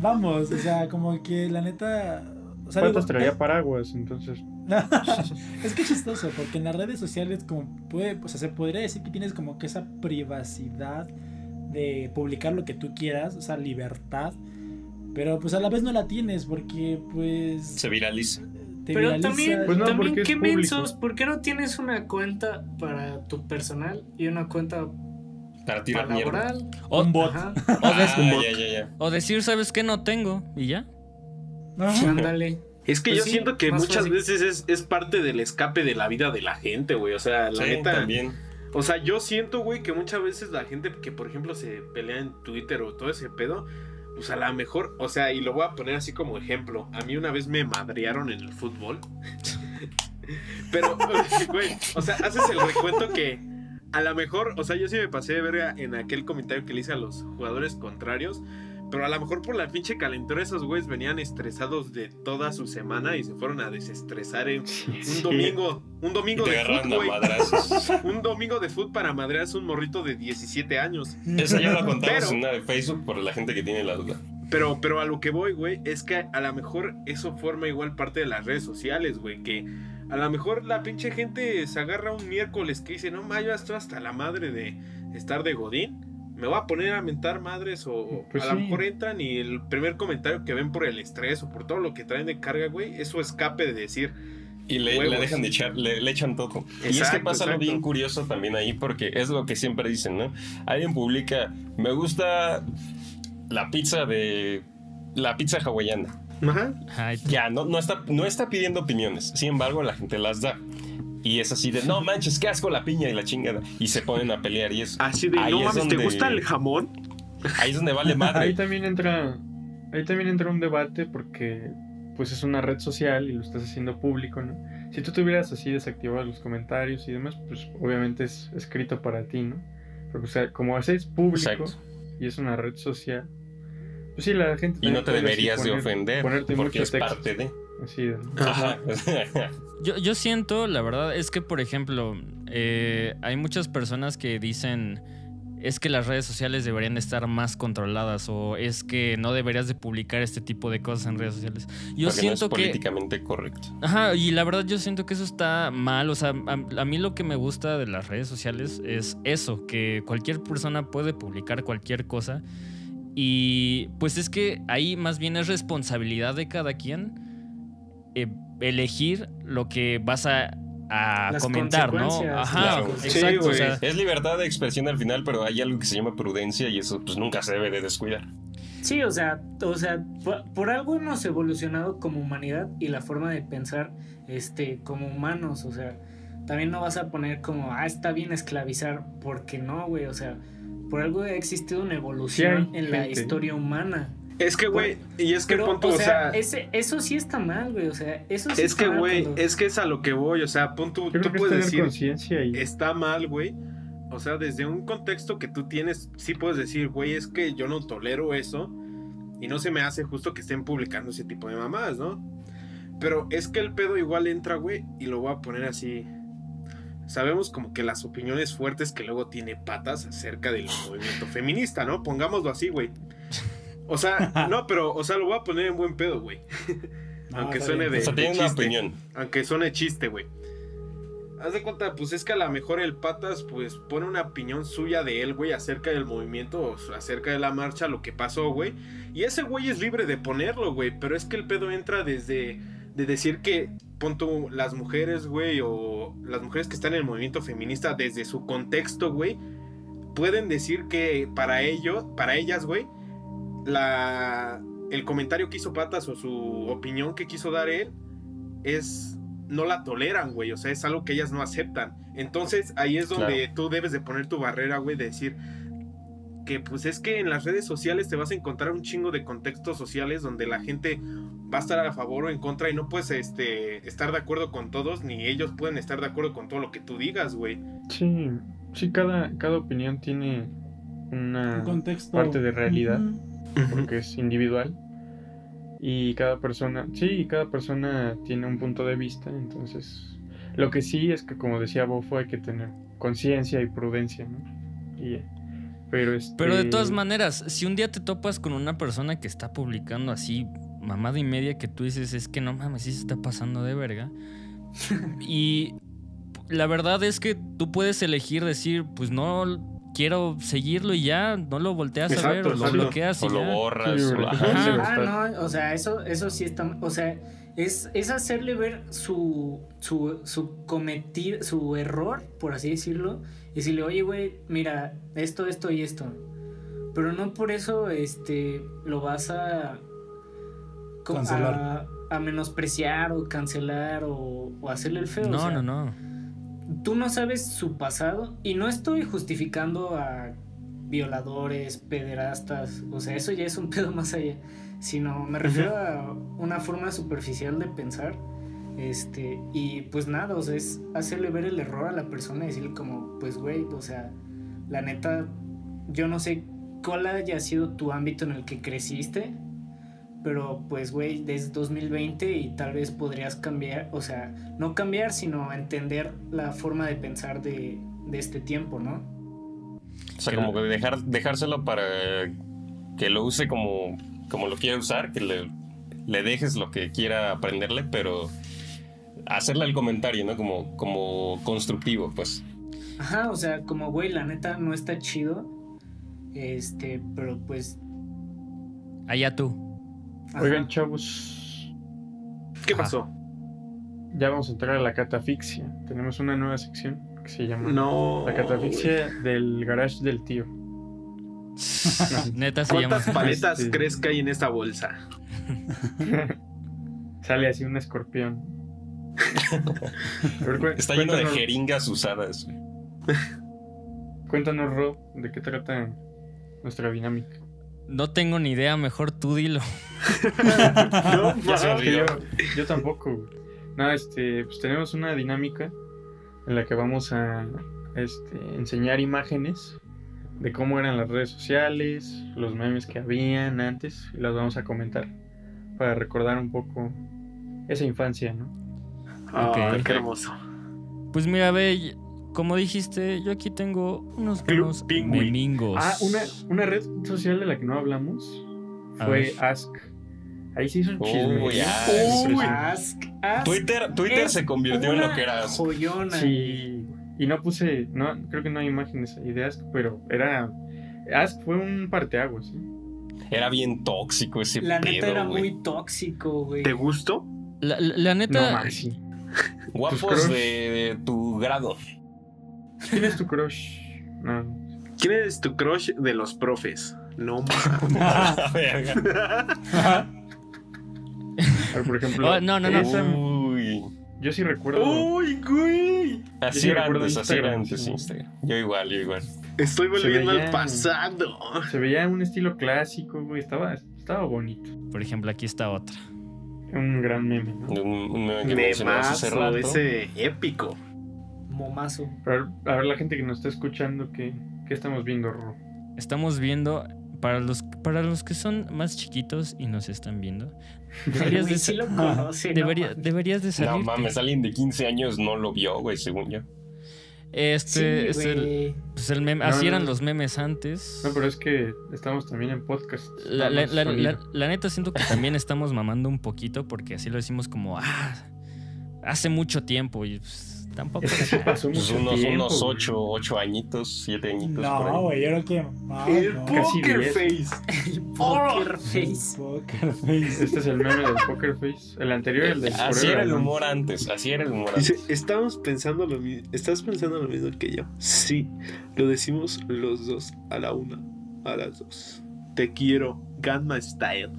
vamos, o sea, como que la neta. O sea, Patas digo, traía paraguas, entonces. es que es chistoso, porque en las redes sociales, como puede, o sea, se podría decir que tienes como que esa privacidad de publicar lo que tú quieras, o sea, libertad, pero pues a la vez no la tienes, porque pues. Se viraliza. te Pero viraliza. también, Pues no, también qué mensos, ¿por qué no tienes una cuenta para tu personal y una cuenta Para tirar para laboral? O, un bot. Ajá, o Ah, ya, ya, ya. o decir, ¿sabes qué? No tengo. Y ya. Ajá. ándale. Es que Pues yo sí, siento que muchas fácil. veces es, es parte del escape de la vida de la gente, güey. O sea, la Sí, neta. también. O sea, yo siento, güey, que muchas veces la gente que, por ejemplo, se pelea en Twitter o todo ese pedo, pues a lo mejor, o sea, y lo voy a poner así como ejemplo. A mí una vez me madrearon en el fútbol. Pero, güey, o sea, haces el recuento que a lo mejor, o sea, yo sí me pasé de verga en aquel comentario que le hice a los jugadores contrarios. Pero a lo mejor por la pinche calentura esos güeyes venían estresados de toda su semana y se fueron a desestresar en un domingo. Un domingo de fútbol. Un domingo de fútbol para madrearse un morrito de 17 años. Eso ya lo contamos Pero- en una de Facebook por la gente que tiene la duda. Pero, pero a lo que voy, güey, es que a lo mejor eso forma igual parte de las redes sociales, güey. Que a lo mejor la pinche gente se agarra un miércoles que dice, no, ma, yo estoy hasta la madre de estar de Godín. Me voy a poner a mentar madres o Pues a lo sí. mejor entran y el primer comentario que ven por el estrés o por todo lo que traen de carga, güey, eso escape de decir, Y le, dejan de echar, le, le echan todo. y es que pasa algo bien curioso también ahí, porque es lo que siempre dicen, ¿no? Alguien publica, me gusta la pizza de. La pizza hawaiana. ajá, Ay, Ya, no, no, está, no está pidiendo opiniones. Sin embargo, la gente las da. Y es así de, no manches, qué asco la piña y la chingada. Y se ponen a pelear y eso. así de, Ahí no es mames, ¿te donde- gusta el jamón? Ahí es donde vale Ahí madre. también entra. Ahí también entra un debate porque pues es una red social y lo estás haciendo público, ¿no? Si tú tuvieras así desactivados los comentarios y demás, pues obviamente es escrito para ti, ¿no? Porque o sea, como es público Exacto. y es una red social, pues sí, la gente... Y no te deberías de ofender porque es parte de. Así. Ajá. Yo, yo siento, la verdad, es que, por ejemplo, eh, hay muchas personas que dicen es que las redes sociales deberían de estar más controladas o es que no deberías de publicar este tipo de cosas en redes sociales. Yo porque no es siento que... políticamente correcto. Ajá, y la verdad yo siento que eso está mal. O sea, a, a mí lo que me gusta de las redes sociales es eso, que cualquier persona puede publicar cualquier cosa. Y pues es que ahí más bien es responsabilidad de cada quien eh, elegir lo que vas a, a Las comentar, ¿no? Ajá, claro. Sí, exacto. o sea, Es libertad de expresión al final, pero hay algo que se llama prudencia y eso pues nunca se debe de descuidar. Sí, o sea, o sea, por, por algo hemos evolucionado como humanidad y la forma de pensar este como humanos, o sea, también no vas a poner como, ah, está bien esclavizar, porque no, güey, o sea, por algo ha existido una evolución Sí en la historia humana. Es que, güey, y es que Pero, punto, o o sea, ese, eso sí está mal, güey, o sea, eso sí es está que, güey, cuando- es que es a lo que voy, o sea, punto, tú puedes decir, y... está mal, güey. O sea, desde un contexto que tú tienes, sí puedes decir, güey, es que yo no tolero eso y no se me hace justo que estén publicando ese tipo de mamadas, ¿no? Pero es que el pedo igual entra, güey, y lo voy a poner así. Sabemos como que las opiniones fuertes que luego tiene patas acerca del movimiento feminista, ¿no? Pongámoslo así, güey. O sea, no, pero, o sea, lo voy a poner en buen pedo, güey. No, Aunque suene de- O sea, tiene una chiste. opinión. Aunque suene chiste, güey. Haz de cuenta, pues es que a lo mejor el Patas, pues pone una opinión suya de él, güey, acerca del movimiento, o acerca de la marcha, lo que pasó, güey. Y ese güey es libre de ponerlo, güey. Pero es que el pedo entra desde de decir que, pon tú, las mujeres, güey, o las mujeres que están en el movimiento feminista, desde su contexto, güey, pueden decir que para ello, para ellas, güey, la, el comentario que hizo Patas o su opinión que quiso dar él es no la toleran, güey, o sea, es algo que ellas no aceptan. Entonces, ahí es donde tú debes de poner tu barrera, güey, de decir que pues es que en las redes sociales te vas a encontrar un chingo de contextos sociales donde la gente va a estar a favor o en contra y no puedes este, estar de acuerdo con todos, ni ellos pueden estar de acuerdo con todo lo que tú digas, güey. Sí, sí, cada, cada opinión tiene una Un contexto. parte de realidad, Porque es individual. Y cada persona, sí, cada persona tiene un punto de vista, entonces lo que sí es que como decía Bofo hay que tener conciencia y prudencia, ¿no? Y, pero este, Pero de todas maneras, si un día te topas con una persona que está publicando así mamada y media que tú dices, es que no mames, sí se está pasando de verga. y la verdad es que tú puedes elegir decir, pues no quiero seguirlo y ya, no lo volteas a ver Exacto, o lo bloqueas y O lo ya. borras. Sí, o- Ah, no, o sea, eso, eso sí está, o sea, es, es hacerle ver su, su, su cometir, su error, por así decirlo, y decirle, oye, güey, mira, esto, esto y esto. Pero no por eso, este, lo vas a... Cancelar. A, a menospreciar o cancelar o, o hacerle el feo. o No, sea, no, no. Tú no sabes su pasado y no estoy justificando a violadores, pederastas, o sea, eso ya es un pedo más allá, sino me refiero a una forma superficial de pensar, este, y pues nada, o sea, es hacerle ver el error a la persona y decirle como, pues güey, o sea, la neta, yo no sé cuál haya sido tu ámbito en el que creciste, pero pues, güey, desde 2020 y tal vez podrías cambiar, o sea, no cambiar, sino entender la forma de pensar de, de este tiempo, ¿no? O sea, como que dejar, dejárselo para que lo use como, como lo quiera usar, que le, le dejes lo que quiera aprenderle, pero hacerle el comentario, ¿no? Como, como constructivo, pues. Ajá, o sea, como, güey, la neta no está chido, este, pero pues... Allá tú. Ajá. Oigan, chavos, ¿Qué Ajá. pasó? ya vamos a entrar a la catafixia. Tenemos una nueva sección que se llama No. La catafixia del garage del tío. Neta se llama. ¿Cuántas paletas Este- crees que hay en esta bolsa? Sale así un escorpión. A ver, cu- Está lleno de jeringas usadas. Cuéntanos, Ro, de qué trata nuestra dinámica. No tengo ni idea, mejor tú dilo. No, Ya se mames. Que yo, tampoco. güey. No, este, pues tenemos una dinámica en la que vamos a este, enseñar imágenes de cómo eran las redes sociales, los memes que habían antes, y las vamos a comentar para recordar un poco esa infancia, ¿no? Ok. qué hermoso. Pues mira, ve, como dijiste, yo aquí tengo unos Club memingos. Ah, una, una red social de la que no hablamos fue. Ask. Ahí se hizo un Uy, chisme. Ask. Impresionante. Ask, ask Twitter, Twitter se convirtió en lo que era. Joyona. Sí, y no puse, no, creo que no hay imágenes ahí de Ask, pero era, Ask fue un parteaguas, ¿sí? Era bien tóxico ese La neta pedo, era muy tóxico, güey. ¿Te gustó? La, la- la No neta, más, sí. Guapos de tu grado. ¿Quién es tu crush? No. ¿Quién es tu crush de los profes? No mames. A verga. A ver, por ejemplo, Oh, no, no, no. esa- Uy. yo sí recuerdo. ¡Uy, güey! Así sí era recuerdo antes, así era Instagram, antes sí. Instagram. Yo igual, yo igual. Estoy volviendo veía- al pasado. Se veía un estilo clásico, güey. Estaba, estaba bonito. por ejemplo, aquí está otra. Un gran meme, ¿no? Un, un meme que hace rato. ese épico. Momazo. Pero, a ver, la gente que nos está escuchando, ¿qué, qué estamos viendo, Ro? Estamos viendo, para los, para los que son más chiquitos y nos están viendo, deberías, de, sí sa- lo conoce, ¿no? debería- deberías de No salir. mames, alguien de 15 años no lo vio, güey, según yo. Este Sí, es el, güey. pues el meme, No, así no, eran no. los memes antes. No, pero es que estamos también en podcast. La, la- Estamos la- sonido. la- la neta siento que también estamos mamando un poquito porque así lo decimos como, ah, hace mucho tiempo y pues, tampoco. Es que sí pasó Pues mucho unos, tiempo, unos güey. 8, 8 añitos, 7 añitos No, güey, yo creo que. el no. Poker diez. Face. El Poker Face. Poker face. Este es el meme del Poker Face. El anterior, el de Así Forever era el humor antes, así era el humor Dice, antes. estamos pensando lo mismo. ¿Estás pensando lo mismo que yo? Sí, lo decimos los dos a la una, a las dos. Te quiero, Gamma Style.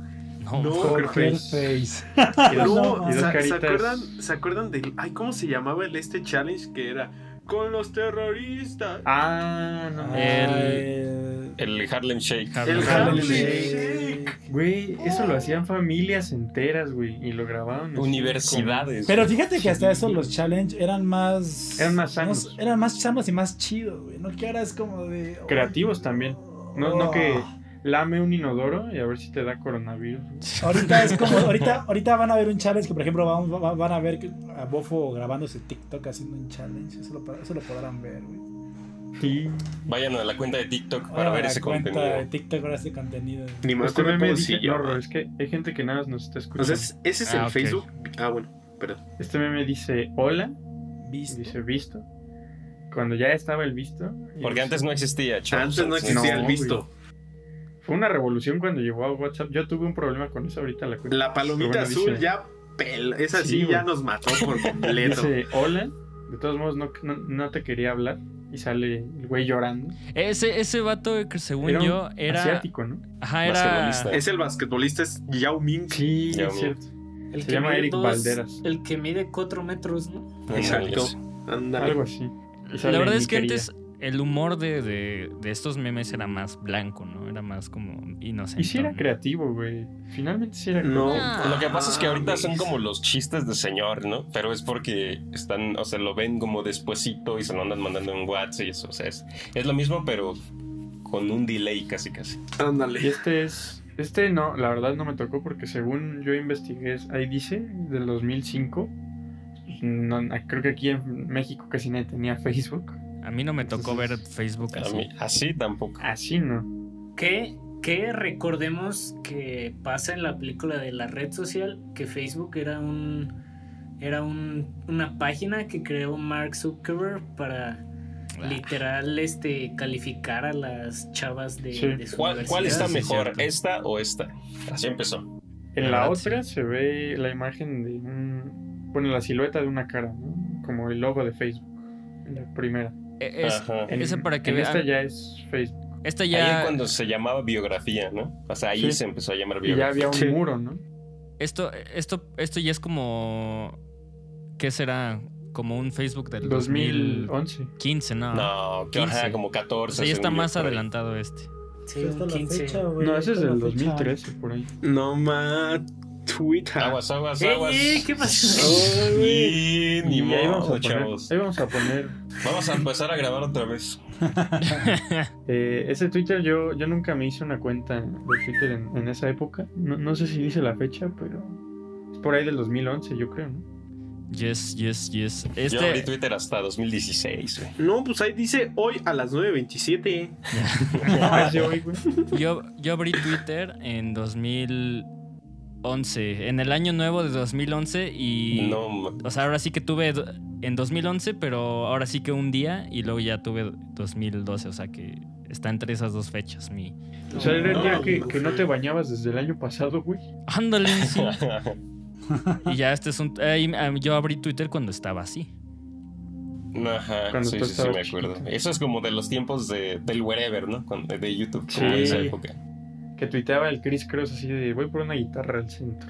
No, No, Poker Poker Face. Face. Y dos- No, y dos ¿se, acuerdan, ¿se acuerdan del. Ay, ¿cómo se llamaba el este challenge que era? Con los terroristas. Ah, no. Ah, El- el- El Harlem Shake. Harlem el. Harlem Harlem Shake. Güey, eso lo hacían familias enteras, güey. Y lo grababan. Universidades. Pero fíjate que hasta eso los challenge eran más. Eran más no sanos. eran más sanos y más chidos, güey. No que ahora es como de. Creativos también. No, no que lame un inodoro y a ver si te da coronavirus. Ahorita es como. Ahorita, ahorita van a ver un challenge que, por ejemplo, van, van- van a ver a Bofo grabándose TikTok haciendo un challenge. Eso lo, eso lo podrán ver, güey. Sí. Vayan a la cuenta de TikTok para Ahora ver la ese cuenta contenido. de TikTok para ese contenido. Ni me Este meme cómo dice, no, es que hay gente que nada más nos está O escuchando. sea, es- ese es Ah, el ok. Facebook. Ah, bueno, perdón. Este meme dice hola, ¿Viste? dice visto. Cuando ya estaba el visto. Porque dice- antes no existía, chavos. Antes no existía No, el visto. Fue una revolución cuando llegó a WhatsApp. Yo tuve un problema con eso ahorita la cuenta. La palomita bueno, azul dice- ya pel. Esa sí, Sí, ya nos mató por completo. Dice hola. De todos modos, no, no, no te quería hablar. Y sale el güey llorando. Ese, ese vato que según Era yo era. Asiático, ¿no? Ajá, era. Basquetbolista. es el basquetbolista, es Yao Ming. Sí, es cierto. El Se que llama mide Eric dos- Valderas. El que mide 4 metros, ¿no? Exacto. Ándale. Algo así. La verdad es que antes el humor de, de, de estos memes era más blanco, ¿no? Era más como inocente. Y sí era creativo, güey. Finalmente sí era No. creativo. Lo que pasa es que ahorita Ah, son como los chistes de señor, ¿no? Pero es porque están, o sea, lo ven como despuesito y se lo andan mandando en WhatsApp y eso. O sea, es, es lo mismo, pero con un delay casi casi. Y Ándale. este es. Este no, la verdad no me tocó porque según yo investigué, es- ahí dice, del 2005. pues, no- creo que aquí en México casi nadie tenía Facebook. A mí no me tocó ver Facebook así. mí, así tampoco. Así no. Que, que recordemos que pasa en la película de la red social que Facebook era un era un, una página que creó Mark Zuckerberg para Ah. literal este calificar a las chavas de, Sí. de su ¿Cuál, cuál está sí, mejor? ¿Esta o esta? Así empezó. En La la verdad, otra se ve la imagen de un. Bueno, la silueta de una cara, ¿no? Como el logo de Facebook. En la primera. E- Es, Ajá. En, Esa para que vean- esta ya es Facebook. esta Ahí ya. es cuando se llamaba biografía, ¿no? O sea, ahí Sí. se empezó a llamar Y ya biografía. había un Sí. muro, ¿no? Esto, esto, esto ya es como. ¿Qué será? Como un Facebook del 2011. 2015, ¿no? No, que ajá, 15. como O 14. sea, ya está más ahí. adelantado este. Sí, Ahí está un la 15. fecha, güey, No, ahí ese es del la fecha. 2013, por ahí. No más. Twitter. Aguas, aguas, ¡Ey, aguas. ey! ¿Qué pasó? Y ni Y ahí vamos, a modo, poner, ahí vamos a poner. Vamos a empezar a grabar otra vez. eh, ese Twitter, yo, yo nunca me hice una cuenta de Twitter en, en esa época. No, no sé si dice la fecha, pero es por ahí del 2011, yo creo, ¿no? Yes, yes, yes. Yo abrí Este. Twitter hasta 2016, güey. No, pues ahí dice hoy a las 9.27. Ah, sí, hoy, güey. Yo, yo abrí Twitter en 2011. En el año nuevo de 2011 y. No, O sea, ahora sí que tuve en 2011, pero ahora sí que un día y luego ya tuve 2012. O sea que está entre esas dos fechas. Mi. O sea, era el día que, no que no te bañabas desde el año pasado, güey. Ándale, sí. y ya este es un. ah, yo abrí Twitter cuando estaba así. Ajá, Cuando sí, tú sí, sí, estabas me acuerdo. chiquito. Eso es como de los tiempos de, del wherever, ¿no? De YouTube, Sí. como de esa época. Que tuiteaba el Chris Cross así de voy por una guitarra al centro.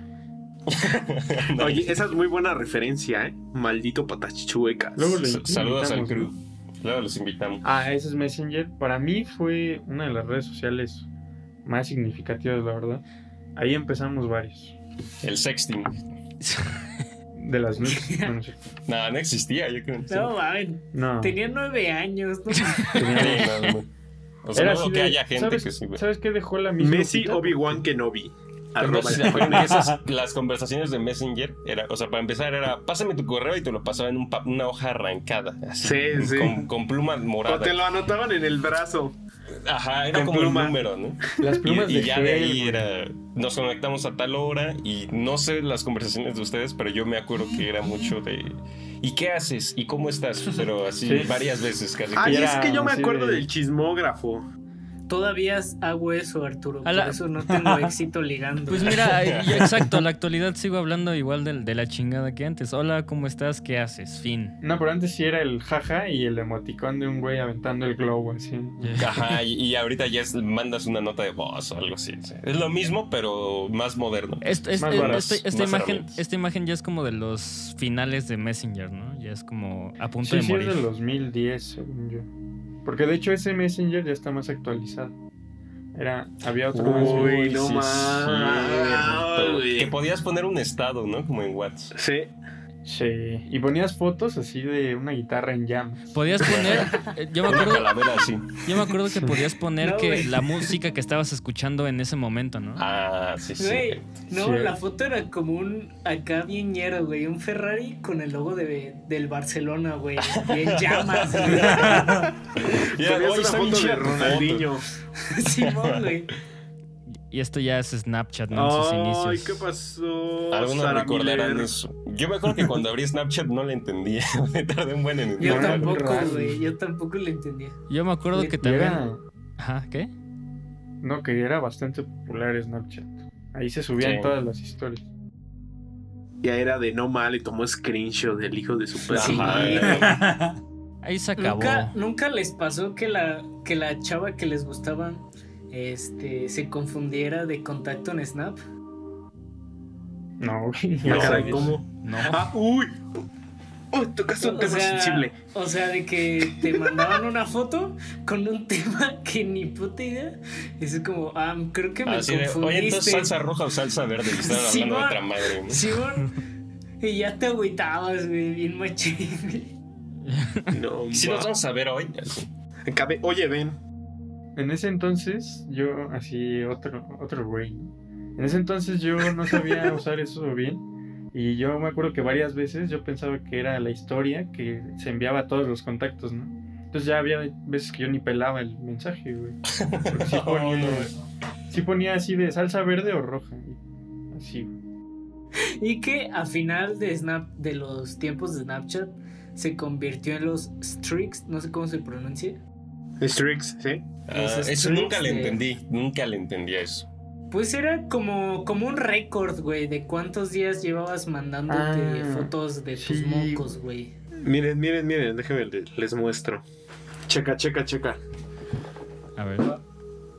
Oye, esa es muy buena referencia, ¿eh? Maldito patas chuecas. Luego le- S- Saludos al crew. Luego los invitamos. Ah, ese es Messenger. Para mí fue una de las redes sociales más significativas, la verdad. Ahí empezamos varios. El sexting. De las nudes. No, no sé. No, no existía, yo creo. No, mames, No. tenía nueve años. ¿no? tenía-. O sea, Era no así que de- haya gente ¿sabes, que sí, güey. ¿Sabes qué dejó la misma? Messi? Obi-Wan Kenobi. No sé si esas, las conversaciones de Messenger, era, o sea, para empezar era, pásame tu correo y te lo pasaba en un pa- una hoja arrancada, así, Sí, sí. con, con pluma morada. O te lo anotaban en el brazo. Ajá, era como pluma. un número, ¿no? Las Y, plumas y de ya de gel, ahí güey. era, nos conectamos a tal hora y no sé las conversaciones de ustedes, pero yo me acuerdo que era mucho de, ¿y qué haces? ¿Y cómo estás? Pero así Sí. varias veces casi. Ay, era es que yo me así acuerdo de- del chismógrafo. Todavía hago eso, Arturo. A la- Por eso no tengo éxito ligando. Pues mira, exacto, a la actualidad sigo hablando igual de, de la chingada que antes. Hola, ¿cómo estás? ¿Qué haces? Fin. No, pero antes sí era el jaja y el emoticón de un güey aventando el globo así. Ajá, y, y ahorita ya es- mandas una nota de voz o algo así. sí. Es lo mismo, pero más moderno. Est- est- Más eh, varas, esta, esta más imagen, herramientas. esta imagen ya es como de los finales de Messenger, ¿no? Ya es como a punto Sí, de sí, es morir. del 2010, según yo. Porque de hecho ese Messenger ya está más actualizado. Era, había otro Uy, Messenger. no Sí, más. Que podías poner un estado, ¿no? Como en WhatsApp. Sí. Sí, y ponías fotos así de una guitarra en llamas. Podías poner, eh, yo me acuerdo, yo me acuerdo que podías poner No, que la música que estabas escuchando en ese momento, ¿no? Ah, sí, sí. Güey, no, Sí. la foto era como un acá bien ñero, güey. Un Ferrari con el logo de, del Barcelona, güey. Bien llamas, güey. Una bien foto de. Ronaldinho. Simón, güey. Y esto ya es Snapchat, ¿no? En sus Ay, inicios. ¿qué pasó? Algunos recordarán Miller? eso. Yo me acuerdo que cuando abrí Snapchat no le entendía. Me tardé un buen en Yo tampoco, güey. Yo tampoco lo entendía. Yo me acuerdo que también. era, Ajá, ¿qué? no, que era bastante popular Snapchat. Ahí se subían Sí. todas las historias. Ya era de no mal y tomó screenshot del hijo de su. Sí. Ahí se acabó. ¿Nunca, nunca les pasó que la, que la chava que les gustaba este, se confundiera de contacto en Snap? No, güey. Ah, no, caray, güey. ¿cómo? No. Ah, uy. Uy, tocaste un O tema sea, sensible. O sea, de que te mandaban una foto con un tema que ni puta idea. Es como, ah, creo que me Así de, confundiste. oye, entonces salsa roja o salsa verde. Y estaban hablando de Simón. otra madre. Simón. Y ya te agüitabas, güey, bien machín. güey. No, ma. nos vamos a ver hoy. Oye, ven. En ese entonces, yo, así, otro, otro güey. En ese entonces yo no sabía usar eso bien. Y yo me acuerdo que varias veces yo pensaba que era la historia que se enviaba a todos los contactos, ¿no? Entonces ya había veces que yo ni pelaba el mensaje, güey. Porque sí ponía, sí ponía así de salsa verde o roja. Así, güey. Y que a final de Snap, de los tiempos de Snapchat, se convirtió en los streaks, no sé cómo se pronuncia. Strix, ¿sí? Ah, eso streaks nunca le entendí. Nunca le entendí a eso. Pues era como, como un récord, güey, de cuántos días llevabas mandándote Ah, fotos de tus sí. mocos, güey. Miren, miren, miren, déjenme le- les muestro. Checa, checa, checa. A ver.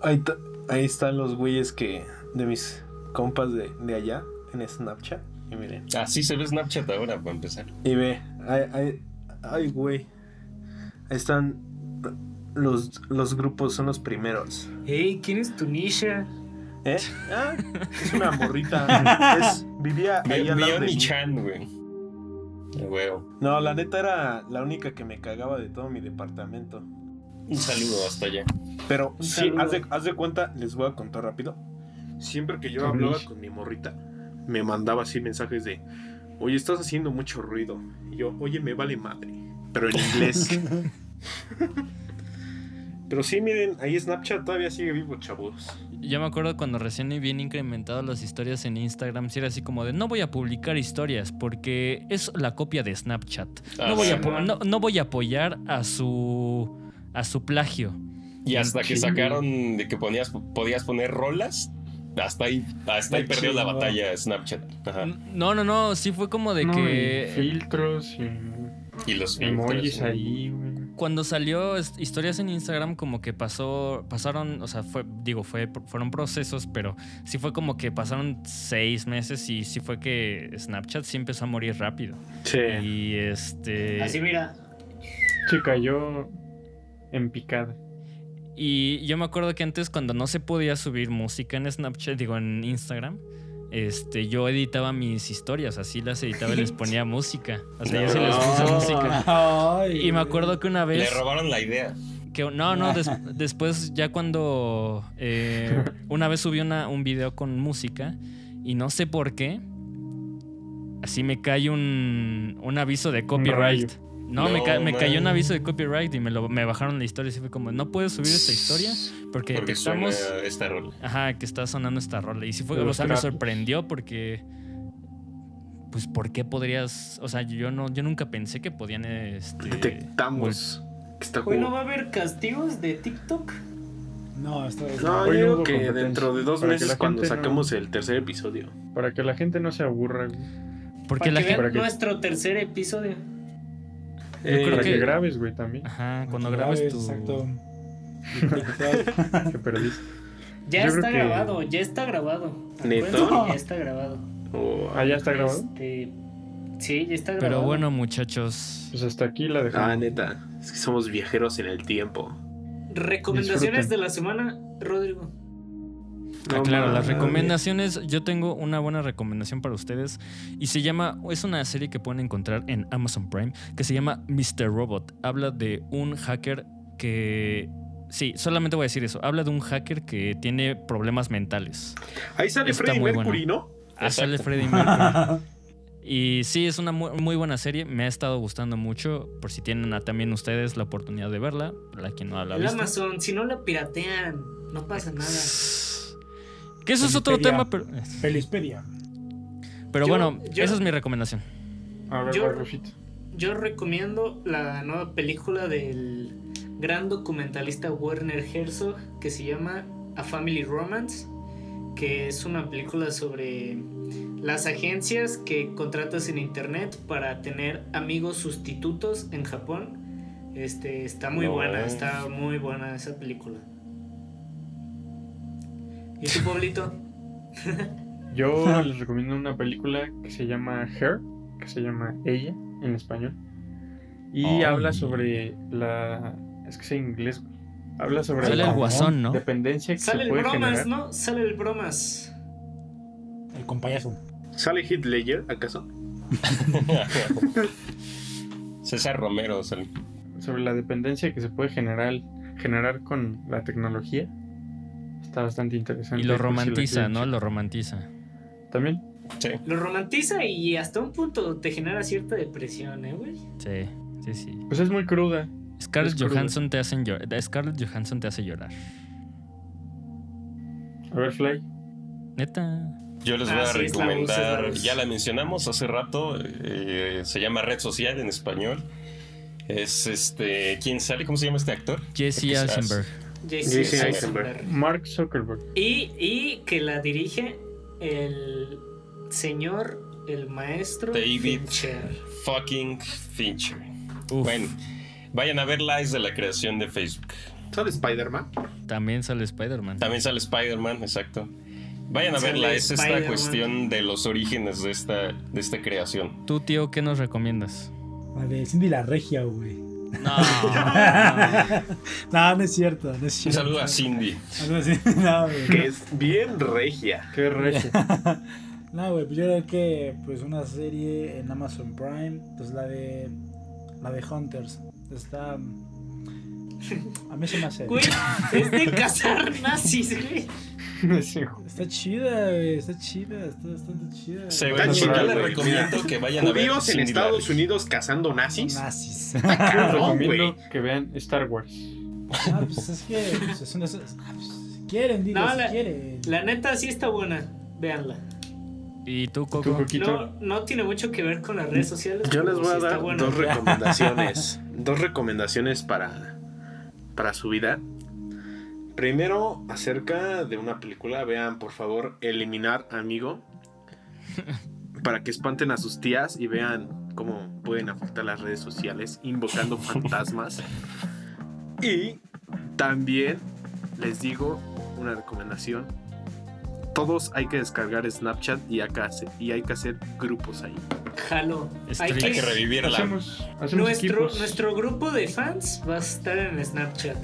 Ahí, ta- ahí están los güeyes que. de mis compas de, de allá, en Snapchat. Y miren. Así se ve Snapchat ahora, para empezar. Y ve, ay, ay, ay, güey. Ahí están los, los grupos, son los primeros. Ey, ¿quién es tu Nisha? ¿Eh? Ah, es una morrita. Es, vivía ahí al lado de mí. Chan, güey. No, la neta era la única que me cagaba de todo mi departamento. Un saludo hasta allá. Pero sí, haz de, haz de cuenta, les voy a contar rápido. Siempre que yo hablaba con mi morrita, me mandaba así mensajes de, oye, estás haciendo mucho ruido. Y yo, oye, me vale madre. Pero en inglés. Pero sí, miren, ahí Snapchat todavía sigue vivo, chavos. Yo me acuerdo cuando recién habían incrementado las historias en Instagram, si era así como de no voy a publicar historias porque es la copia de Snapchat. Ah, No voy, a, sí. po- no, no voy a apoyar a su a su plagio. Y hasta que sacaron de que ponías, podías poner rolas, hasta ahí, hasta ahí perdió la batalla Snapchat. Ajá. No, no, no, sí fue como de No, que y filtros y Y los emojis filtros, ahí, güey. Cuando salió historias en Instagram como que pasó pasaron, o sea, fue digo, fue fueron procesos, pero sí fue como que pasaron seis meses y sí fue que Snapchat sí empezó a morir rápido. Sí. Y este Así mira. Se cayó en picada. Y yo me acuerdo que antes cuando no se podía subir música en Snapchat, digo en Instagram, este, yo editaba mis historias, así las editaba y les ponía música. O sea, yo sí les puse No. música. Ay, Y me acuerdo que una Le vez... robaron la idea. Que, no, no, des- después ya cuando... eh, una vez subí una- un video con música y no sé por qué, así me cae un, un aviso de copyright. No, me, ca- me cayó un aviso de copyright y me, lo, me bajaron la historia y fue como, no puedes subir esta historia porque, Porque suena detectamos... esta rola. Ajá, que está sonando esta rola. Y sí fue, De o los sea, me sorprendió porque. Pues, ¿por qué podrías.? O sea, yo no, yo nunca pensé que podían este. Detectamos que está Hoy no va a haber castigos de TikTok. No, esto es. No, yo no que dentro de dos meses cuando no- saquemos el tercer episodio. Para que la gente no se aburra. Porque Para la que gente. vean para que- nuestro tercer episodio. Creo Para que- que grabes, güey, también. Ajá, cuando Grabes, grabes tu. Exacto. Que perdiste. Ya Yo está creo que- grabado, ya está grabado. ¿Neto? Ya está grabado. Oh, Ah, ya está grabado. Este, sí, ya está grabado. Pero bueno, muchachos. Pues hasta aquí la dejamos. Ah, neta. Es que somos viajeros en el tiempo. Recomendaciones Disfruten. de la semana, Rodrigo. Ah, claro, las recomendaciones, yo tengo una buena recomendación para ustedes y se llama, es una serie que pueden encontrar en Amazon Prime que se llama Mr. Robot. Habla de un hacker que, sí, solamente voy a decir eso, habla de un hacker que tiene problemas mentales. Ahí sale Está muy Mercury, bueno. ¿no? Ah, sale. Freddie Mercury. Y sí, es una muy, muy buena serie, me ha estado gustando mucho, por si tienen a- también ustedes la oportunidad de verla, la que no la ha El visto. Amazon, si no la piratean, no pasa nada. Que eso es otro tema, pero, Felispedia. pero Yo- bueno, yo- esa es mi recomendación. A ver, Yo- recomiendo la nueva película del gran documentalista Werner Herzog que se llama A Family Romance, que es una película sobre las agencias que contratas en internet para tener amigos sustitutos en Japón. Este está muy No. buena, está muy buena esa película. ¿Y tú, Pablito? Yo les recomiendo una película que se llama Her, que se llama Ella en español. Y habla sobre la. Es que es en inglés. güey. Habla sobre Sale el la guasón, ¿no? dependencia que Sale se el puede bromas, generar. ¿no? Sale el bromas. El compayazo. ¿Sale Ledger, acaso? César Romero. sale. Sobre la dependencia que se puede generar, generar con la tecnología. Está bastante interesante. Y lo romantiza, ¿no? Lo romantiza. También. Sí. Lo romantiza y hasta un punto te genera cierta depresión, ¿eh, güey? Sí, sí, sí. Pues es muy cruda. Scarlett Es cruda. Johansson te hacen llorar. Scarlett Johansson te hace llorar. A ver, Fly. Neta. Yo les Ah, voy a sí, la voz, recomendar, ya la mencionamos hace rato, eh, se llama Red Social en español. Es este, ¿quién sale? ¿Cómo se llama este actor? Jesse Eisenberg. J.C. Eisenberg. Mark Zuckerberg. Y, y que la dirige el señor, el maestro David. Fincher. Fucking Fincher. Uf, Bueno, vayan a verla, es de la creación de Facebook. ¿Sale Spider-Man? también sale Spider-Man. También sale Spider-Man, exacto. Vayan a verla, es esta cuestión de los orígenes de esta, de esta creación. ¿Tú, tío, qué nos recomiendas? La de Cindy la Regia, güey. No. No, no es cierto, no es Un cierto. saludo a Cindy. No, güey. Que es bien regia. Qué regia. No, güey, pues yo creo que pues una serie en Amazon Prime, pues la de la de Hunters. Está a mí se me hace. Güey, es de cazar nazis, güey. Sí. Está chida, güey, está chida, está bastante chida. Sí, Está chido, yo les recomiendo que vayan a ver Judíos en Estados. Unidos cazando nazis. Nazis. Cabrón, recomiendo güey. que vean Star Wars. Ah, pues es que pues, es una- ah, pues, si quieren, digo, No, si la- quieren. La neta sí está buena. Véanla. ¿Y tú, ¿Tú, Coco? No, no tiene mucho que ver con las redes sociales. Yo les voy a está dar dos recomendaciones. dos recomendaciones para, para su vida. Primero, acerca de una película, vean por favor Eliminar Amigo. Para que espanten a sus tías y vean cómo pueden afectar las redes sociales invocando fantasmas. Y también les digo una recomendación. Todos hay que descargar Snapchat y, acá y hay que hacer grupos ahí. Jalo. Hay que que, revivir la... Hacemos, hacemos nuestro, equipos. nuestro grupo de fans va a estar en Snapchat.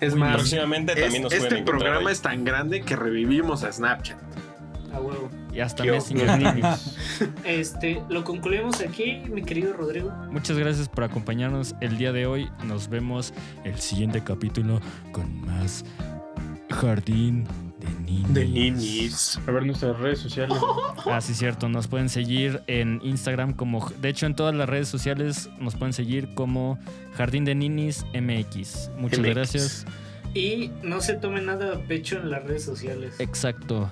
Es más, Próximamente es- también nos este programa ahí. es tan grande que revivimos a Snapchat. A huevo. Y hasta Messenger. Este, lo concluimos aquí, mi querido Rodrigo. Muchas gracias por acompañarnos el día de hoy. Nos vemos el siguiente capítulo con más Jardín de ninis. A ver nuestras redes sociales. Ah, sí, cierto. Nos pueden seguir en Instagram como. De hecho, en todas las redes sociales nos pueden seguir como Jardín de Ninis MX. Muchas MX. gracias. Y no se tomen nada a pecho en las redes sociales. Exacto.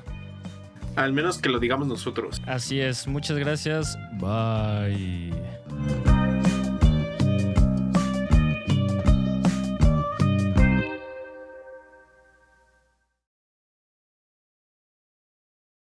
Al menos que lo digamos nosotros. Así es. Muchas gracias. Bye.